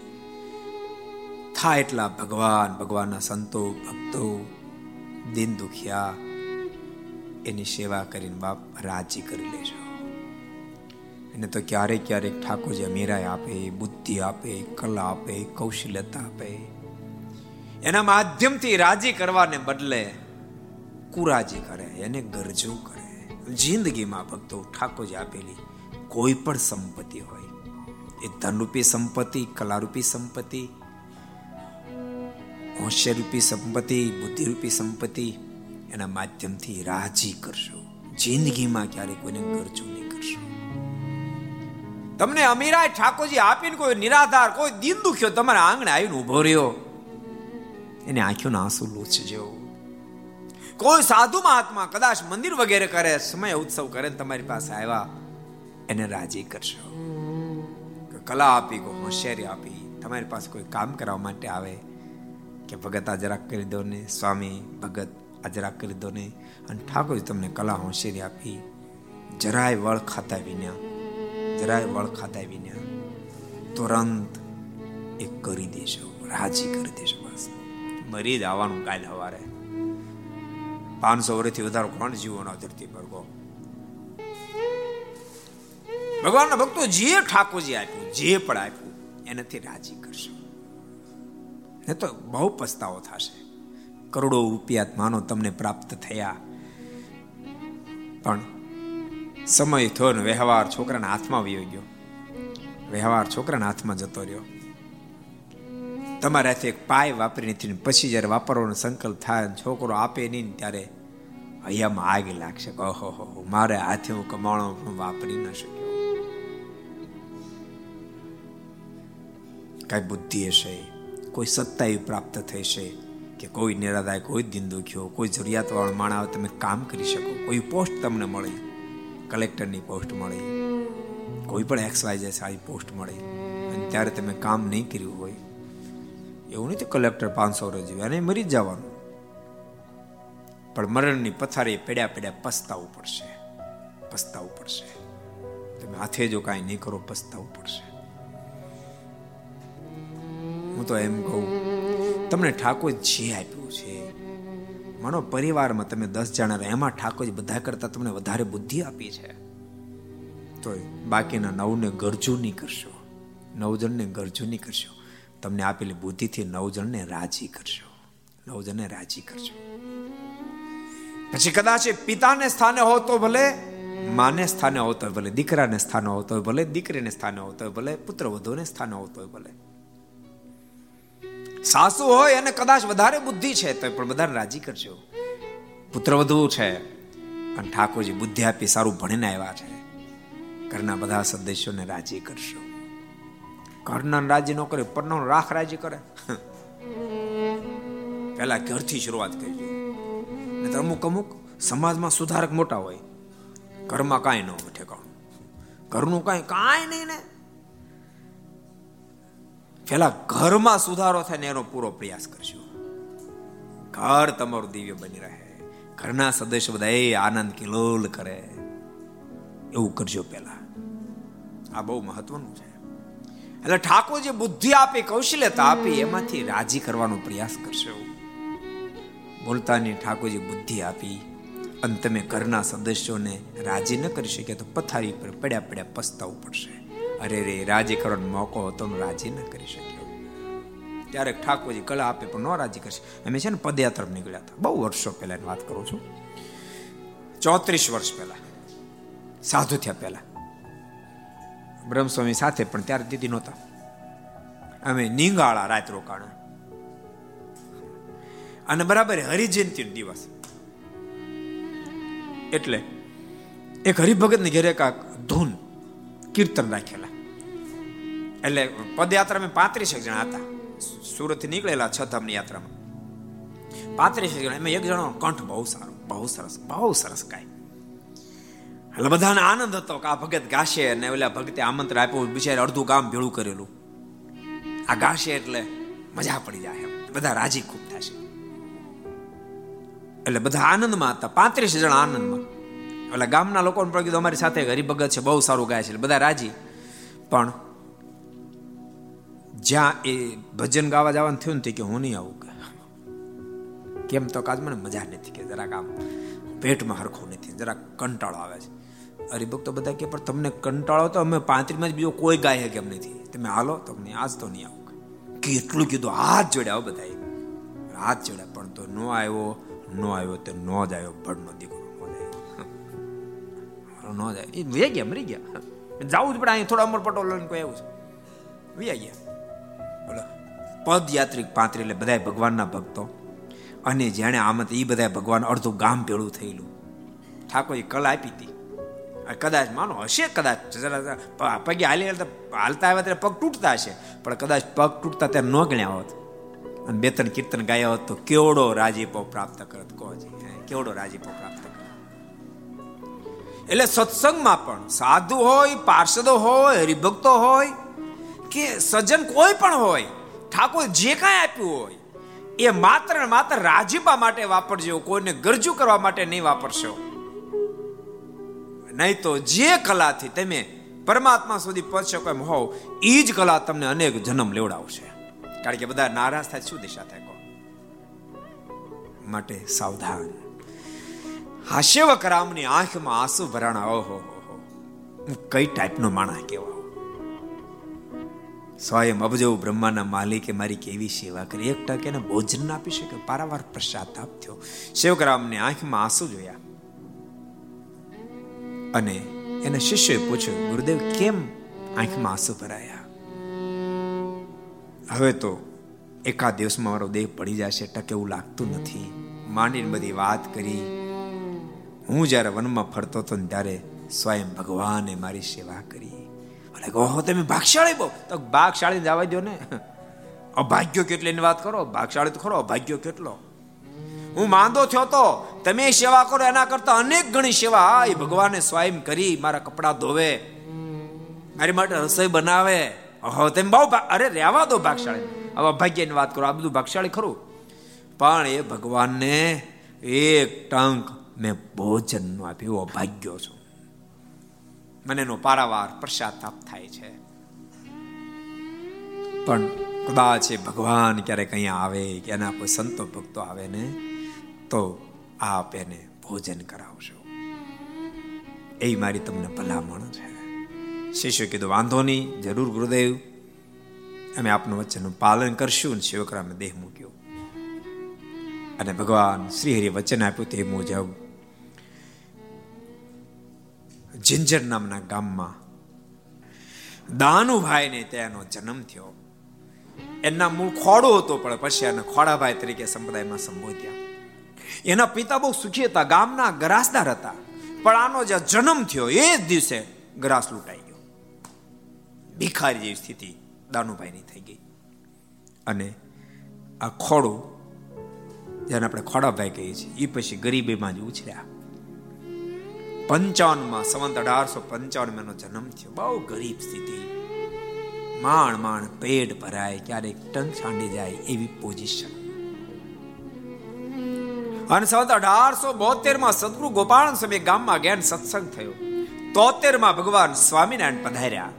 થાય એટલા ભગવાન, ભગવાનના સંતો, ભક્તો દિન દુખિયા એની સેવા કરીને બાપ રાજી કરી લેજો. એને તો ક્યારેક ક્યારેક ઠાકોરજી અમીરાય આપે, બુદ્ધિ આપે, કલા આપે, કૌશલ્યતા આપે. એના માધ્યમથી રાજી કરવાને બદલે કુરાજી કરે, એને ગરજો કરે. જિંદગીમાં ભક્તો ઠાકોરજી આપેલી કોઈ પણ સંપત્તિ હોય, એ ધનરૂપી સંપત્તિ, કલારૂપી સંપત્તિ, હોશિયારૂપી સંપત્તિ, બુદ્ધિરૂપી સંપત્તિ, એના માધ્યમથી રાજી કરશો. જિંદગીમાં ક્યારે કોઈને ગરજુ નહીં કરશો. તમને અમીરાય ઠાકોરજી આપીને કોઈ નિરાધાર, કોઈ દિન દુખ્યો, તમારા આંગણે આવીને ઊભો રહ્યો, એને આંખોના આંસુ લૂછજો કોઈ સાધુ મહાત્મા કદાચ મંદિર વગેરે કરે, સમય ઉત્સવ કરે તમારી પાસે આવ્યા, એને રાજી કરશો. કલા આપી, કોઈ હોશિયારી આપી, તમારી પાસે કોઈ કામ કરવા માટે આવે? કે ભગત આ કરી દો ને, સ્વામી, ભગત આ કરી દો ને, અને ઠાકોર તમને કલા હોશિયારી આપી, જરાય વળ ખાતા વિના, જરાય વળ ખાતા વિના, તુરંત એ કરી દેશો રાજી કરી દેશો બસ. મરી જ આવવાનું કાલ સવારે પાંચસો વર્ષથી વધારે કોણ જીવોનો ધરતી પર ગો? ભગવાનના ભક્તો જે ઠાકોરજી આપ્યું, જે પણ આપ્યું, એનાથી રાજી કરશો. ને તો બહુ પસ્તાવો થશે. કરોડો રૂપિયા માનો તમને પ્રાપ્ત થયા. પણ સમય થયો ને વ્યવહાર છોકરાના હાથમાં વયો ગયો. વ્યવહાર છોકરાના હાથમાં જતો રહ્યો. તમારે હાથે એક પાય વાપરી નથી પછી જ્યારે વાપરવાનો સંકલ્પ થાય છોકરો આપે નહીં ત્યારે હૈયામાં આગ લાગશે ઓહો હો મારે હાથે હું કમાણો પણ વાપરી ન શક્યો. કઈ બુદ્ધિ હશે, કોઈ સત્તા એવી પ્રાપ્ત છે કે કોઈ નિરાદાય કોઈ દિન દુખ્યો કોઈ જરૂરિયાત વાળો માણસ તમે કામ કરી શકો. કોઈ પોસ્ટ તમને મળે, કલેક્ટરની પોસ્ટ મળે, કોઈ પણ એક્સ વાય જે સારી પોસ્ટ મળે, અને ત્યારે તમે કામ નહીં કર્યું હોય એવું નથી કલેક્ટર પાંચસો રજ્યું એને મરી જ જવાનું. પણ મરણની પથારી પેડ્યા પેડ્યા પસ્તાવું પડશે પસ્તાવું પડશે. તમે હાથે જો કાંઈ નહીં કરો, પસ્તાવું પડશે. હું તો એમ કહું, તમને ઠાકોર જે આપ્યું છે, માનો પરિવારમાં તમે દસ જણા એમાં ઠાકોર બધા કરતા તમને વધારે બુદ્ધિ આપી છે. તો બાકીના નવને ગરજુ નહીં કરશો નવ જણને ગરજુ નહીં કરશો. તમને આપેલી બુદ્ધિથી નવ જણને રાજી કરશો નવ જણને રાજી કરશો પછી કદાચ પિતાને સ્થાને હો તો ભલે, માને સ્થાને હોતો હોય ભલે, દીકરાને સ્થાને હોતો હોય ભલે, દીકરીને સ્થાને હોતો હોય ભલે પુત્ર વધુને સ્થાને હોતો હોય ભલે. સાસુ હોય અને કદાચ વધારે બુદ્ધિ છે તો પણ બધાને રાજી કરજો. પુત્ર વધુ છે અને ઠાકોરજી બુદ્ધિ આપી સારું ભણીને આવ્યા છે. ઘરના બધા સદસ્યોને રાજી કરશો. ઘરના રાજી ન કરે પરનો રાખ રાજી કરે. પહેલા ઘરથી શરૂઆત કરજો. નહીં અમુક અમુક સમાજમાં સુધારક મોટા હોય. ઘરમાં કાંઈ ન હોય ઠેકાણું. ઘરનું કાંઈ કાંઈ નહીં ને. પેલા ઘરમાં સુધારો થાય ને એનો પૂરો પ્રયાસ કરજો. ઘર તમારું દિવ્ય બની રહે. ઘરના સદસ્ય બધા એ આનંદ કિલોલ કરે. એવું કરજો પેલા આ બહુ મહત્વનું છે. એટલે ઠાકોર જે બુદ્ધિ આપી, કૌશલ્યતા આપી, એમાંથી રાજી કરવાનો પ્રયાસ કરશો. બોલતાની ઠાકોરજી બુદ્ધિ આપી. અને તમે ઘરના સદસ્યોને રાજી ન કરી શકે તો પથારી પર પડ્યા પડ્યા પસ્તાવું પડશે. અરે રે, રાજી કરવાનો મોકો હતો રાજી ન કરી શક્યો. ત્યારે ઠાકોરજી કળા આપે પણ ન રાજી કરશે. અમે છે ને પદયાત્રા નીકળ્યા હતા. બહુ વર્ષો પહેલા વાત કરું છું. ચોત્રીસ વર્ષ પહેલા. સાધુ થયા પહેલા. બ્રહ્મસ્વામી સાથે, પણ ત્યારે દીદી નહોતા. અમે નીંગાળા રાત રોકાણા. અને બરાબર હરિજયંતિ દિવસ. એટલે એક હરિભગત ને ઘરે કાક ધૂન કીર્તન રાખેલા. એટલે પદયાત્રા મેં પાંત્રીસ જણા હતા. સુરતથી નીકળેલા છ ધામની યાત્રામાં. પાંત્રીસ જણા. એમાં એક જણો કંઠ બહુ સારો, બહુ સરસ બહુ સરસ ગાય. એટલે બધાને આનંદ હતો કે આ ભગત ગાશે અને ઓલા ભગતે આમંત્રણ આપ્યું બિચારે અડધું કામ ભેળું કરેલું. આ ગાશે એટલે મજા પડી જાય બધા રાજી ખૂબ થશે. એટલે બધા આનંદમાં હતા, પાંત્રીસ જણા આનંદમાં. એટલે ગામના લોકોને પણ કીધું, અમારી સાથે હરિભગત છે, બહુ સારું ગાય છે. એટલે બધા રાજી. પણ જ્યાં એ ભજન ગાવા જવાનું થયું ને કે, હું નહીં આવું કેમ તો કાજ મને મજા નથી કે જરાક આમ પેટમાં હરખું નથી, જરાક કંટાળો આવે છે. હરિભક્તો બધા કે, પણ તમને કંટાળો તો અમે પાંત્રીમાં જ બીજો કોઈ ગાય કેમ નથી? તમે હાલો, તમને આજ તો નહીં આવું. કેટલું કીધું, હાથ જોડ્યા બધા હાથ જોડ્યા પણ તો નો આવ્યો નો આવ્યો તો નો જ આવ્યો ભડનો દીકરો નો જાય એ વે ગયા, મરી ગયા. જવું જ પડે અહીં થોડા અમર પટોલ લઈને કોઈ આવ્યું છે. વ્યા ગયા. બોલો, પદયાત્રિક પાંત્રી એટલે બધા ભગવાનના ભક્તો. અને જેણે આમત એ બધા ભગવાન અડધું ગામ પેળું થયેલું. ઠાકોર કલા આપી હતી. કદાચ માનો હશે, કદાચ પગે હાલી હાલતા આવ્યા ત્યારે પગ તૂટતા હશે. પણ કદાચ પગ તૂટતા ત્યારે ન ગણ્યા હોત. અને બે ત્રણ કીર્તન ગાયા હોત તો કેવડો રાજીપો પ્રાપ્ત કરત કોજી કેવડો રાજીપો પ્રાપ્ત કરત. એટલે સત્સંગમાં પણ સાધુ હોય, પાર્ષદો હોય, હરિભક્તો હોય, કે સજ્જન કોઈ પણ હોય, ઠાકોર જે કાંઈ આપ્યું હોય, એ માત્ર માત્ર રાજીપા માટે વાપરજો, કોઈને ગરજુ કરવા માટે નહીં વાપરશો. નહીં તો જે કલાથી તમે પરમાત્મા સુધી પહોંચશો એમ હોવ એ જ કલા તમને અનેક જન્મ લેવડાવશે. કારણ કે બધા નારાજ થાય, શું દિશા થાય કહો? માટે સાવધાન. હાસ્યવક રામની આંખમાં આંસુ ભરાણા, ઓહો, હું કઈ ટાઈપનો માણા કેવા સ્વયં અબજો બ્રહ્માના માલિકે મારી કેવી સેવા કરી? એક ટકે એને ભોજન ના આપી શકે? પારાવાર પ્રસાદ થયો શિવકરામની આંખમાં આંસુ જોયા. અને એના શિષ્યોએ પૂછ્યું, ગુરુદેવ, કેમ આંખમાં આંસુ ભરાયા? હવે તો એકાદ દિવસમાં મારો દેહ પડી જશે, ટકે એવું લાગતું નથી. માંડીને બધી વાત કરી. હું જ્યારે વનમાં ફરતો હતો ત્યારે સ્વયં ભગવાને મારી સેવા કરી. અને કહો તમે ભાગશાળી બહુ. તો ભાગશાળી જવા દો ને. અભાગ્યો કેટલી? વાત કરો. ભાગશાળી તો ખરો, અભાગ્યો કેટલો? હું માંદો થયો તો તમે સેવા કરો, એના કરતા અનેક ગણી સેવા એ ભગવાને સ્વયં કરી, મારા કપડા ધોવે, મારી માટે રસોઈ બનાવે. તેમ બહુ અરે, રહેવા દો ભાગશાળી. હવે ભાગ્યની વાત કરો, આ બધું ભાગશાળી ખરું. પણ એ ભગવાનને એક ટંક મેં ભોજનનું આપ્યું ભાગ્યો છું. મને એનો પારાવાર પશ્ચાતાપ થાય છે. પણ કદાચ ભગવાન ક્યારેક અહીંયા આવે, કે એના કોઈ સંતો ભક્તો આવે ને તો આપ એને ભોજન કરાવશો એ મારી તમને ભલામણ છે. શિષ્ય કીધું, વાંધો નહીં, જરૂર ગુરુદેવ. અમે આપનું વચનનું પાલન કરશું અને શિવકરામે દેહ મૂક્યો. અને ભગવાન શ્રી હરિ વચન આપ્યું તે મુજબ જિંજર નામના ગામમાં દાનુભાઈને ત્યાંનો જન્મ થયો. એના મૂળ ખોડો હતો, પણ પછી એને ખોડાભાઈ તરીકે સંપ્રદાયમાં સંબોધ્યા. એના પિતા બહુ સુખી હતા, ગામના ગ્રાસદાર હતા. પણ આનો જે જન્મ થયો, એ જ દિવસે ગ્રાસ લૂંટાઈ ગયો. ભિખારી જેવી સ્થિતિ દાનુભાઈની થઈ ગઈ. અને આ ખોડું, જેને આપણે ખોડાભાઈ કહીએ છીએ એ પછી ગરીબીમાં જ ઉછર્યા. પંચાવનમાં સંવંત અઢારસો પંચાવન નો જન્મ થયો. બહુ ગરીબ સ્થિતિ. માણ માણ પેટ ભરાય, ક્યારેક ટંક છાંડી જાય એવી પોઝિશન. અને સંવત અઢારસો બોતેરમાં સદગુરુ ગોપાલ સમય ગામમાં જ્ઞાન સત્સંગ થયો. તોતેરમાં ભગવાન સ્વામિનારાયણ પધાર્યા.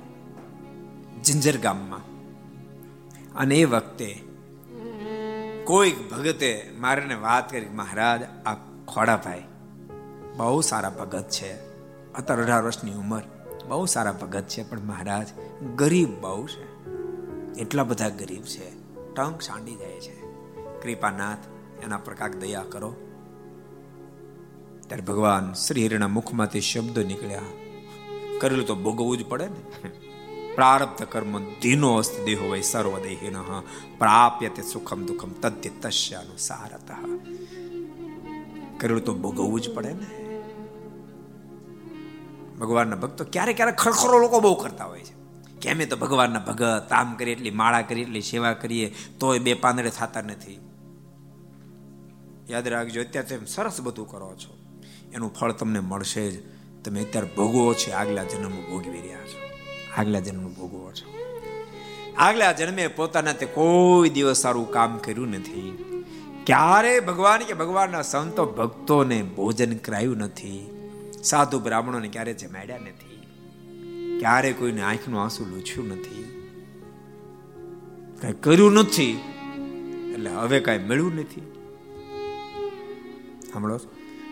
જિંજર ગામમાં. અને એ વખતે કોઈક ભગતે મારે વાત કરી, મહારાજ, આ ખોડાભાઈ બહુ સારા ભગત છે. અત્યારે અઢાર વર્ષની ઉંમર. બહુ સારા ભગત છે, પણ મહારાજ, ગરીબ બહુ છે. એટલા બધા ગરીબ છે. ટંક સાંડી જાય છે. કૃપાનાથ એના પર કાક દયા કરો. ત્યારે ભગવાન શ્રી હિરના મુખમાંથી શબ્દ નીકળ્યા. કરેલું તો ભોગવવું જ પડે ને. પ્રારબ્ધ કર્મ ધીનો અસ્ત દેહો વય સર્વ દેહિન પ્રાપ્ય તે સુખમ દુઃખમ તદ્ય તસ્યાનું સારત કરેલું તો ભોગવવું જ પડે ને. ભગવાનના ભક્તો ક્યારેક ક્યારેક ખરખરો લોકો બહુ કરતા હોય છે. કેમે તો ભગવાનના ભગત, આમ કરીએ એટલી માળા કરીએ, એટલી સેવા કરીએ, તોય બે પાંદડે થતા નથી. યાદ રાખજો, અત્યારે તમે સરસ બધું કરો છો. એનું ફળ તમને મળશે જ. તમે અત્યારે ભોગવો છો આગલા જન્મ ભોગવી રહ્યા છો. આગલા જન્મ ભોગવો છો. આગલા જન્મે પોતાના તે કોઈ દિવસ સારું કામ કર્યું નથી. ક્યારે ભગવાન કે ભગવાનના સંતો ભક્તોને ભોજન કરાયું નથી. સાધુ બ્રાહ્મણોને ક્યારે જમાડ્યા નથી. ક્યારે કોઈને આંખનું આંસુ લૂછ્યું નથી. કઈ કર્યું નથી. એટલે હવે કઈ મળ્યું નથી. સાંભળો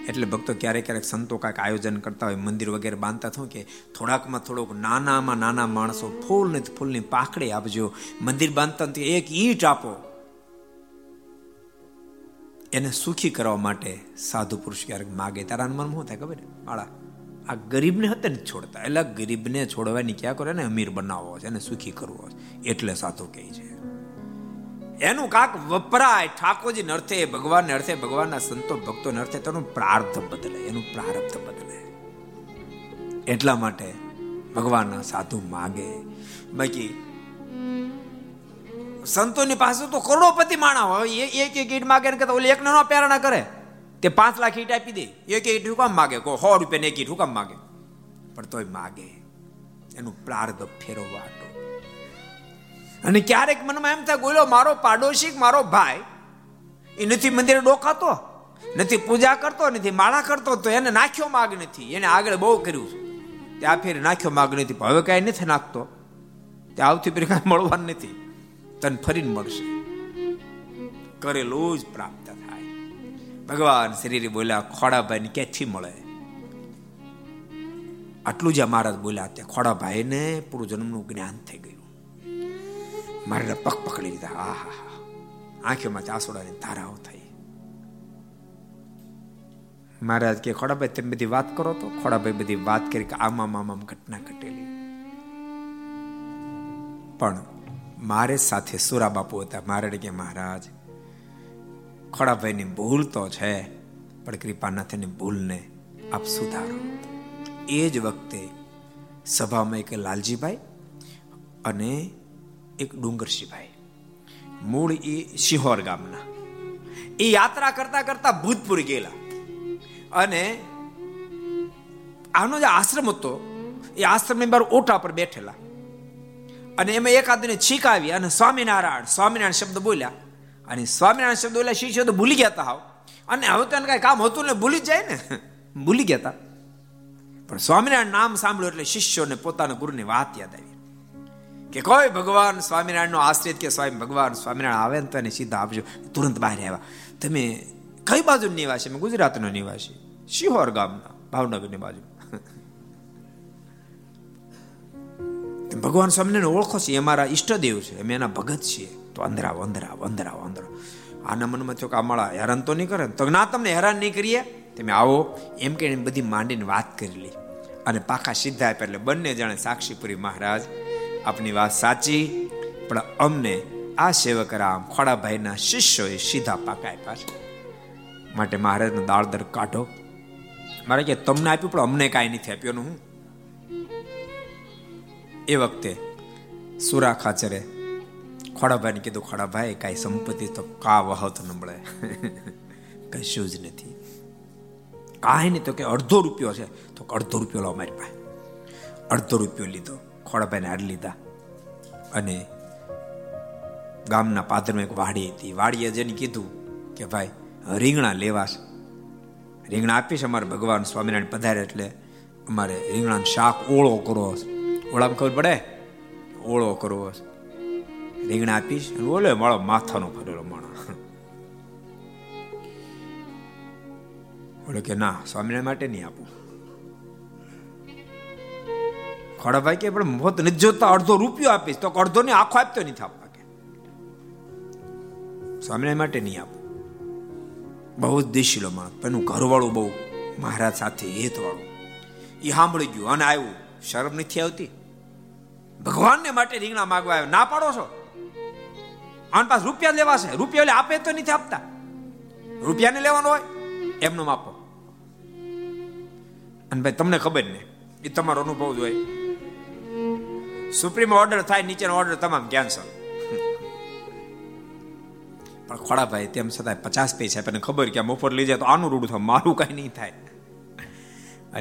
એટલે ભક્તો ક્યારેક ક્યારેક સંતો કાંઈક આયોજન કરતા હોય, મંદિર વગેરે બાંધતા થયું કે થોડાકમાં થોડોક નાનામાં નાના માણસો ફૂલ ને ફૂલની પાકડી આપજો, મંદિર બાંધતા એક ઈંટ આપો. એને સુખી કરવા માટે સાધુ પુરુષ ક્યારેક માગે. તારા મનમાં શું થાય ખબર? બાળા આ ગરીબને હતા ને છોડતા. એટલે ગરીબને છોડવાની ક્યાં કરે ને? અમીર બનાવવો છે એને સુખી કરવો એટલે સાધુ કહે છે. એનું કાક વપરાય. ઠાકોરજી અર્થે ભગવાન અર્થે ભગવાનના સંતો, ભક્તો અર્થે તેનું પ્રાર્થ બદલે, એનું પ્રારબ્ધ બદલે. એટલા માટે ભગવાનના સાધુ માગે. બાકી સંતોની પાસે તો કરોડોપતિ માણા હોય. એક એક ઈટ માગે ને ઓલી એક નો પ્રેરણા કરે. તે પાંચ લાખ ઈટ આપી દે. એક ઈટ હુકામ માગે? કો સો રૂપિયા એક ઈટ હુકામ માગે. પણ તોય માગે. એનું પ્રાર્થ ફેરવવા અને ક્યારેક મનમાં એમ થાય બોલો મારો પાડોશી મારો ભાઈ, એ નથી મંદિરે ડોકાતો નથી પૂજા કરતો, નથી માળા કરતો, તો એને નાખ્યો માગ નથી. એને આગળ બહુ કર્યું છે. ત્યાં ફેર નાખ્યો માગ નથી. હવે કઈ નથી નાખતો. તે આવતી ફેર કઈ મળવાનું નથી. તને ફરીને મળશે. કરેલું જ પ્રાપ્ત થાય. ભગવાન શ્રી બોલ્યા ખોડાભાઈ ને ક્યાંથી મળે? આટલું જ મહારાજ બોલ્યા ત્યાં ખોડાભાઈ ને પૂરું જન્મનું જ્ઞાન થઈ ગયું. મારે પગ પકડી લીધા. હા હા હા. આંખોમાં આસોડાની ધારાઓ થઈ. મહારાજ કે, ખોડાભાઈ, તમે બધી વાત કરો તો? ખોડાભાઈ બધી વાત કરી કે આમાં મામામ ઘટના ઘટેલી. પણ મારે સાથે સુરા બાપુ હતા. મારે કે, મહારાજ, ખોડાભાઈની ભૂલ તો છે, પણ કૃપાનાથની ભૂલને આપ સુધારો. એ જ વખતે સભામાં એક લાલજીભાઈ અને એક ડુંગર ડુંગરસિંહભાઈ મૂળ એ શિહોર ગામના. એ યાત્રા કરતા કરતા ભૂતપુર ગયેલા. અને આનો જે આશ્રમ હતો, એ આશ્રમની બહાર ઓટા પર બેઠેલા. અને એમાં એકાદને છીક આવી અને સ્વામિનારાયણ સ્વામિનારાયણ શબ્દ બોલ્યા. અને સ્વામિનારાયણ શબ્દ બોલ્યા શિષ્યો તો ભૂલી ગયા હતા હાવ. અને હવે તો એને કઈ કામ હતું ને, ભૂલી જાય ને. ભૂલી ગયા હતા પણ સ્વામિનારાયણ નામ સાંભળ્યું એટલે શિષ્યોને પોતાના ગુરુની વાત યાદ આવી. કે કોઈ ભગવાન સ્વામિનારાયણનો આશ્રિત કે સ્વામી ભગવાન સ્વામિનારાયણ આવે ને તો એને સીધા આપજો. તુરંત બહાર આવ્યા. તમે કઈ બાજુ નિવાસી? મેં ગુજરાતનો નિવાસી. શિહોર ગામના, ભાવનગરની બાજુ. ભગવાન સ્વામિનારાયણ ઓળખો છે? એ મારા ઈષ્ટદેવ છે. અમે એના ભગત છીએ. તો અંધરાવ અંધરાવ અંધરાવ અંધરાવ. આના મનમાં થયો કે આ મારા હેરાન તો નહીં કરે તો ના તમને હેરાન નહીં કરીએ? તમે આવો. એમ કે બધી માંડીને વાત કરી લી. અને પાકા સીધા આપ્યા એટલે બંને જાણે સાક્ષીપુરી મહારાજ આપની વાત સાચી, પણ અમને આ સેવક રામ ખોડાભાઈના શિષ્યોએ સીધા પાકા આપ્યા છે. માટે મહારાજનો દાળદર કાઢો. મારે કે તમને આપ્યું, પણ અમને કાંઈ નથી આપ્યું હું? એ વખતે સુરા ખાચરે ખોડાભાઈને કીધું, ખોડાભાઈ, કાંઈ સંપત્તિ તો કા વહત ન મળે. કશું જ નથી. કાંઈ નહીં તો કે અડધો રૂપિયો છે. તો અડધો રૂપિયો લો મારી પાસે. અડધો રૂપિયો લીધો. ખોડાભાઈને હાર લીધા. અને ગામના પાદરમાં એક વાડી હતી. વાડીએ જેને કીધું કે, ભાઈ, રીંગણા લેવાશ. રીંગણા આપીશ અમારે ભગવાન સ્વામિનારાયણ પધારે એટલે અમારે રીંગણાનું શાક ઓળો કરવો ઓળામાં ખબર પડે? ઓળો કરવો રીંગણા આપીશ ઓલે મારો માથાનો ફરેલો માણસ ઓલે કે, ના, સ્વામિનારાયણ માટે નહીં આપું. ખોડાભાઈ કે, પણ મોત નથી જોતા, અડધો રૂપિયો આપીશ. તો અડધો ને આખો આપતો નથી આપવા કે. સ્વામિનારાયણ માટે નહીં આપો. બહુ જ દેશીલો માણસ એનું ઘરવાળું બહુ મહારાજ સાથે હેતવાળું. એ સાંભળી ગયું અને આવ્યું. શરમ નથી આવતી? ભગવાનને માટે રીંગણા માગવા આવ્યો. ના પાડો છો? આન પાસ રૂપિયા લેવા છે. રૂપિયા આપે તો નથી આપતા. રૂપિયાને લેવાનો હોય, એમનો આપો અને ભાઈ, તમને ખબર ને એ તમારો અનુભવ જ હોય. સુપ્રીમ ઓર્ડર થાય, નીચેનો ઓર્ડર તમામ કેન્સલ પણ ખોડાભાઈ, તેમ છતાં પચાસ પૈસા આપણને ખબર કે મોફર લઈ જાય તો આનું રૂડું થાય, મારું કઈ નહીં થાય.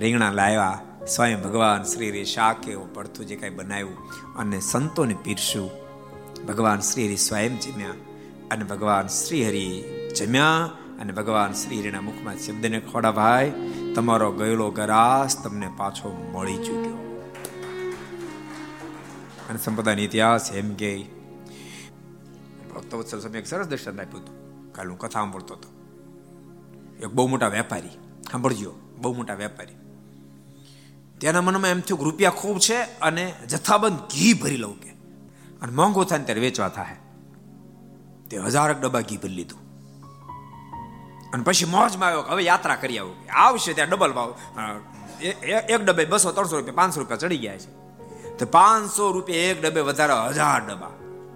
રીંગણા લાવ્યા, સ્વયં ભગવાન શ્રી રે શાકે પડતું જે કાંઈ બનાવ્યું અને સંતોને પીરસ્યું. ભગવાન શ્રી હરિ સ્વયં જમ્યા અને ભગવાન શ્રી હરિ જમ્યા અને ભગવાન શ્રી હરિના મુખમાં શબ્દને ખોડાભાઈ, તમારો ગયેલો ગરાસ તમને પાછો મળી ચૂક્યો. અને સંપ્રદાયનો ઇતિહાસ, એમ કે ભક્તવત્સલ સમય એક સરસ દર્શન આપ્યું હતું. કાલ હું કથા સાંભળતો હતો. એક બહુ મોટા વેપારી, સાંભળજો, બહુ મોટા વેપારી. તેના મનમાં એમ થયું રૂપિયા ખૂબ છે અને જથ્થાબંધ ઘી ભરી લઉં કે. અને મોંઘો થાય ત્યારે વેચવા થાય. તે હજારક ડબ્બા ઘી ભરી લીધું. અને પછી મોજમાં આવ્યો હવે યાત્રા કરી આવું. આવશે ત્યાં ડબલ ભાવ. એક ડબ્બે બસો, ત્રણસો રૂપિયા, પાંચસો રૂપિયા ચડી ગયા છે. તો પાંચસો રૂપિયા એક ડબ્બે વધારે હજાર ડબ્બા.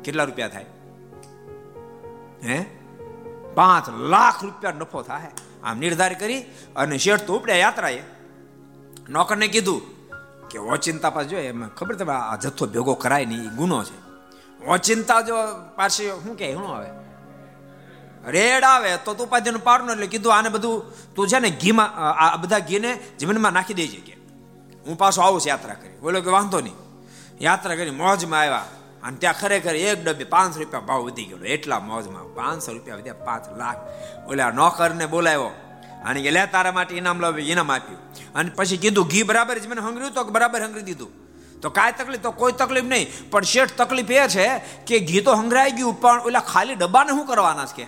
કેટલા રૂપિયા થાય? હે? પાંચ લાખ રૂપિયા નફો થાય. આમ નિર્ધાર કરી અને શેઠ તો ઉપડ્યા યાત્રાએ. નોકરને કીધું કે, ઓચિંતા પાસે જો, એમ ખબર તમે આ જથ્થો ભેગો કરાય નહીં એ ગુનો છે. ઓચિંતા જો પાછી શું કે શું આવે? રેડ આવે, તો તું પાછળ પારનો એટલે કીધું, આને બધું તું છે ને ઘીમાં, આ બધા ઘીને જમીનમાં નાખી દેજે. કે, હું પાછો આવું છું યાત્રા કરી. બોલો કે, વાંધો નહીં. યાત્રા કરી, મોજમાં આવ્યા. અને ત્યાં ખરેખર એક ડબ્બે પાંચસો રૂપિયા ભાવ વધી ગયો એટલા મોજમાં. પાંચસો રૂપિયા વધ્યા પાંચ લાખ. ઓલા નોકરને બોલાવ્યો. અને કે, લે, તારા માટે ઇનામ લાવ્યું ઇનામ આપ્યું. અને પછી કીધું, ઘી બરાબર જ મને હંગર્યું તો બરાબર હંગરી દીધું. તો કાંઈ તકલીફ તો કોઈ તકલીફ નહીં. પણ શેઠ તકલીફ એ છે કે ઘી તો હંગરાઈ ગયું, પણ ઓલા ખાલી ડબ્બાને શું કરવાના છે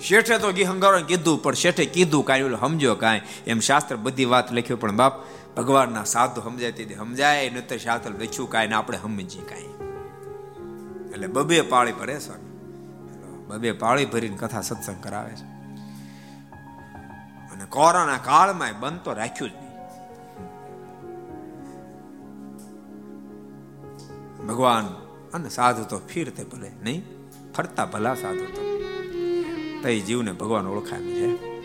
શેઠે તો ઘી હંગારો કીધું, પણ શેઠે કીધું કાંઈ, ઓલું સમજો કાંઈ. એમ શાસ્ત્ર બધી વાત લખ્યું પણ બાપ ભગવાનના સાધુ સમજાય, તેથી સમજાય ન તો સાથે લખ્યું કાંઈ ને આપણે સમજીએ કાંઈ. એટલે બબે પાળી ભરે સ્વામી બબે પાળી ભરીને કથા સત્સંગ કરાવે છે. અને કોરોના કાળમાં બંધ તો રાખ્યું જ નહીં. ભગવાન અને સાધુ તો ફીરતે ભલે, નહીં? ફરતા ભલા સાધુ તો. તઈ જીવને ભગવાન ઓળખાય છે.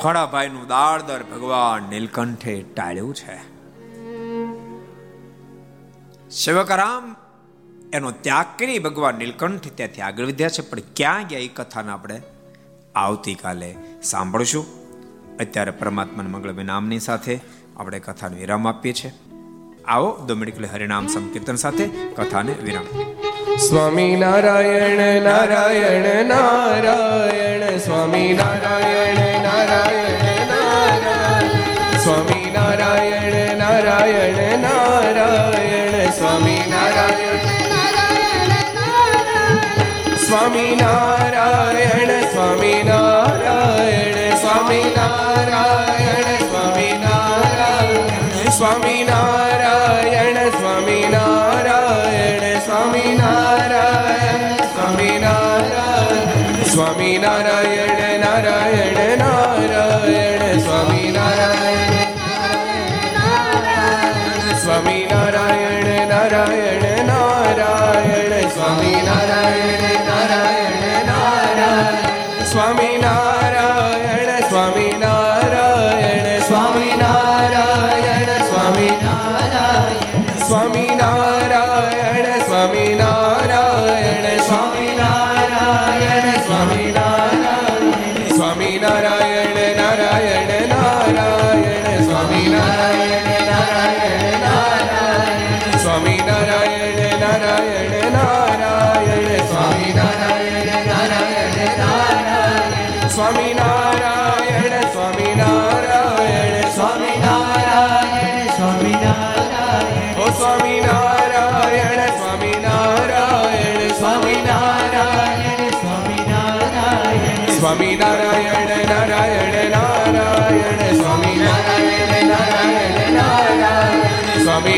ખોડાભાઈ નું દાળદર ભગવાન નીલકંઠે ટાળ્યું છે. શિવકરામ, એનો ત્યાગ કરી ભગવાન નીલકંઠ ત્યાંથી આગળ વધ્યા છે, પણ ક્યાં ગયા એ કથાને આપણે આવતીકાલે સાંભળશું. અત્યારે પરમાત્માના મંગળમય નામની સાથે આપણે કથાને વિરામ આપીએ છીએ. આવો દો મિનિટ હરિનામ સંકીર્તન સાથે કથાને વિરામ. સ્વામી નારાયણ નારાયણ નારાયણ, સ્વામી નારાયણ નારાયણ નારાયણ, સ્વામી નારાયણ નારાયણ નારાયણ, સ્વામી નારાયણ સ્વામી નારાયણ સ્વામી નારાયણ સ્વામી નારાયણ સ્વામી નારાયણ, સ્વામી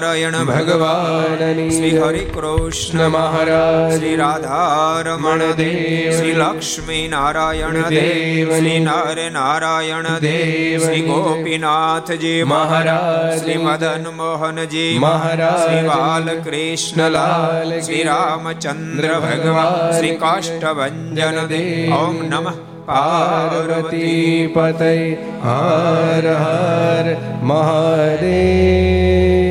નારાયણ ભગવાન શ્રી હરિ કૃષ્ણ મહારાજ શ્રી રાધારમણ દેવ શ્રી લક્ષ્મી નારાયણ દેવ શ્રી નર નારાયણ દેવ શ્રી ગોપીનાથજી મહારાજ શ્રી મદન મોહનજી મહારાજ શ્રી બાલકૃષ્ણલાલ શ્રી રામચંદ્ર ભગવાન શ્રી કાષ્ટભન દેવ ઓમ નમઃ પાર્વતી પતય હર હર મહાદેવ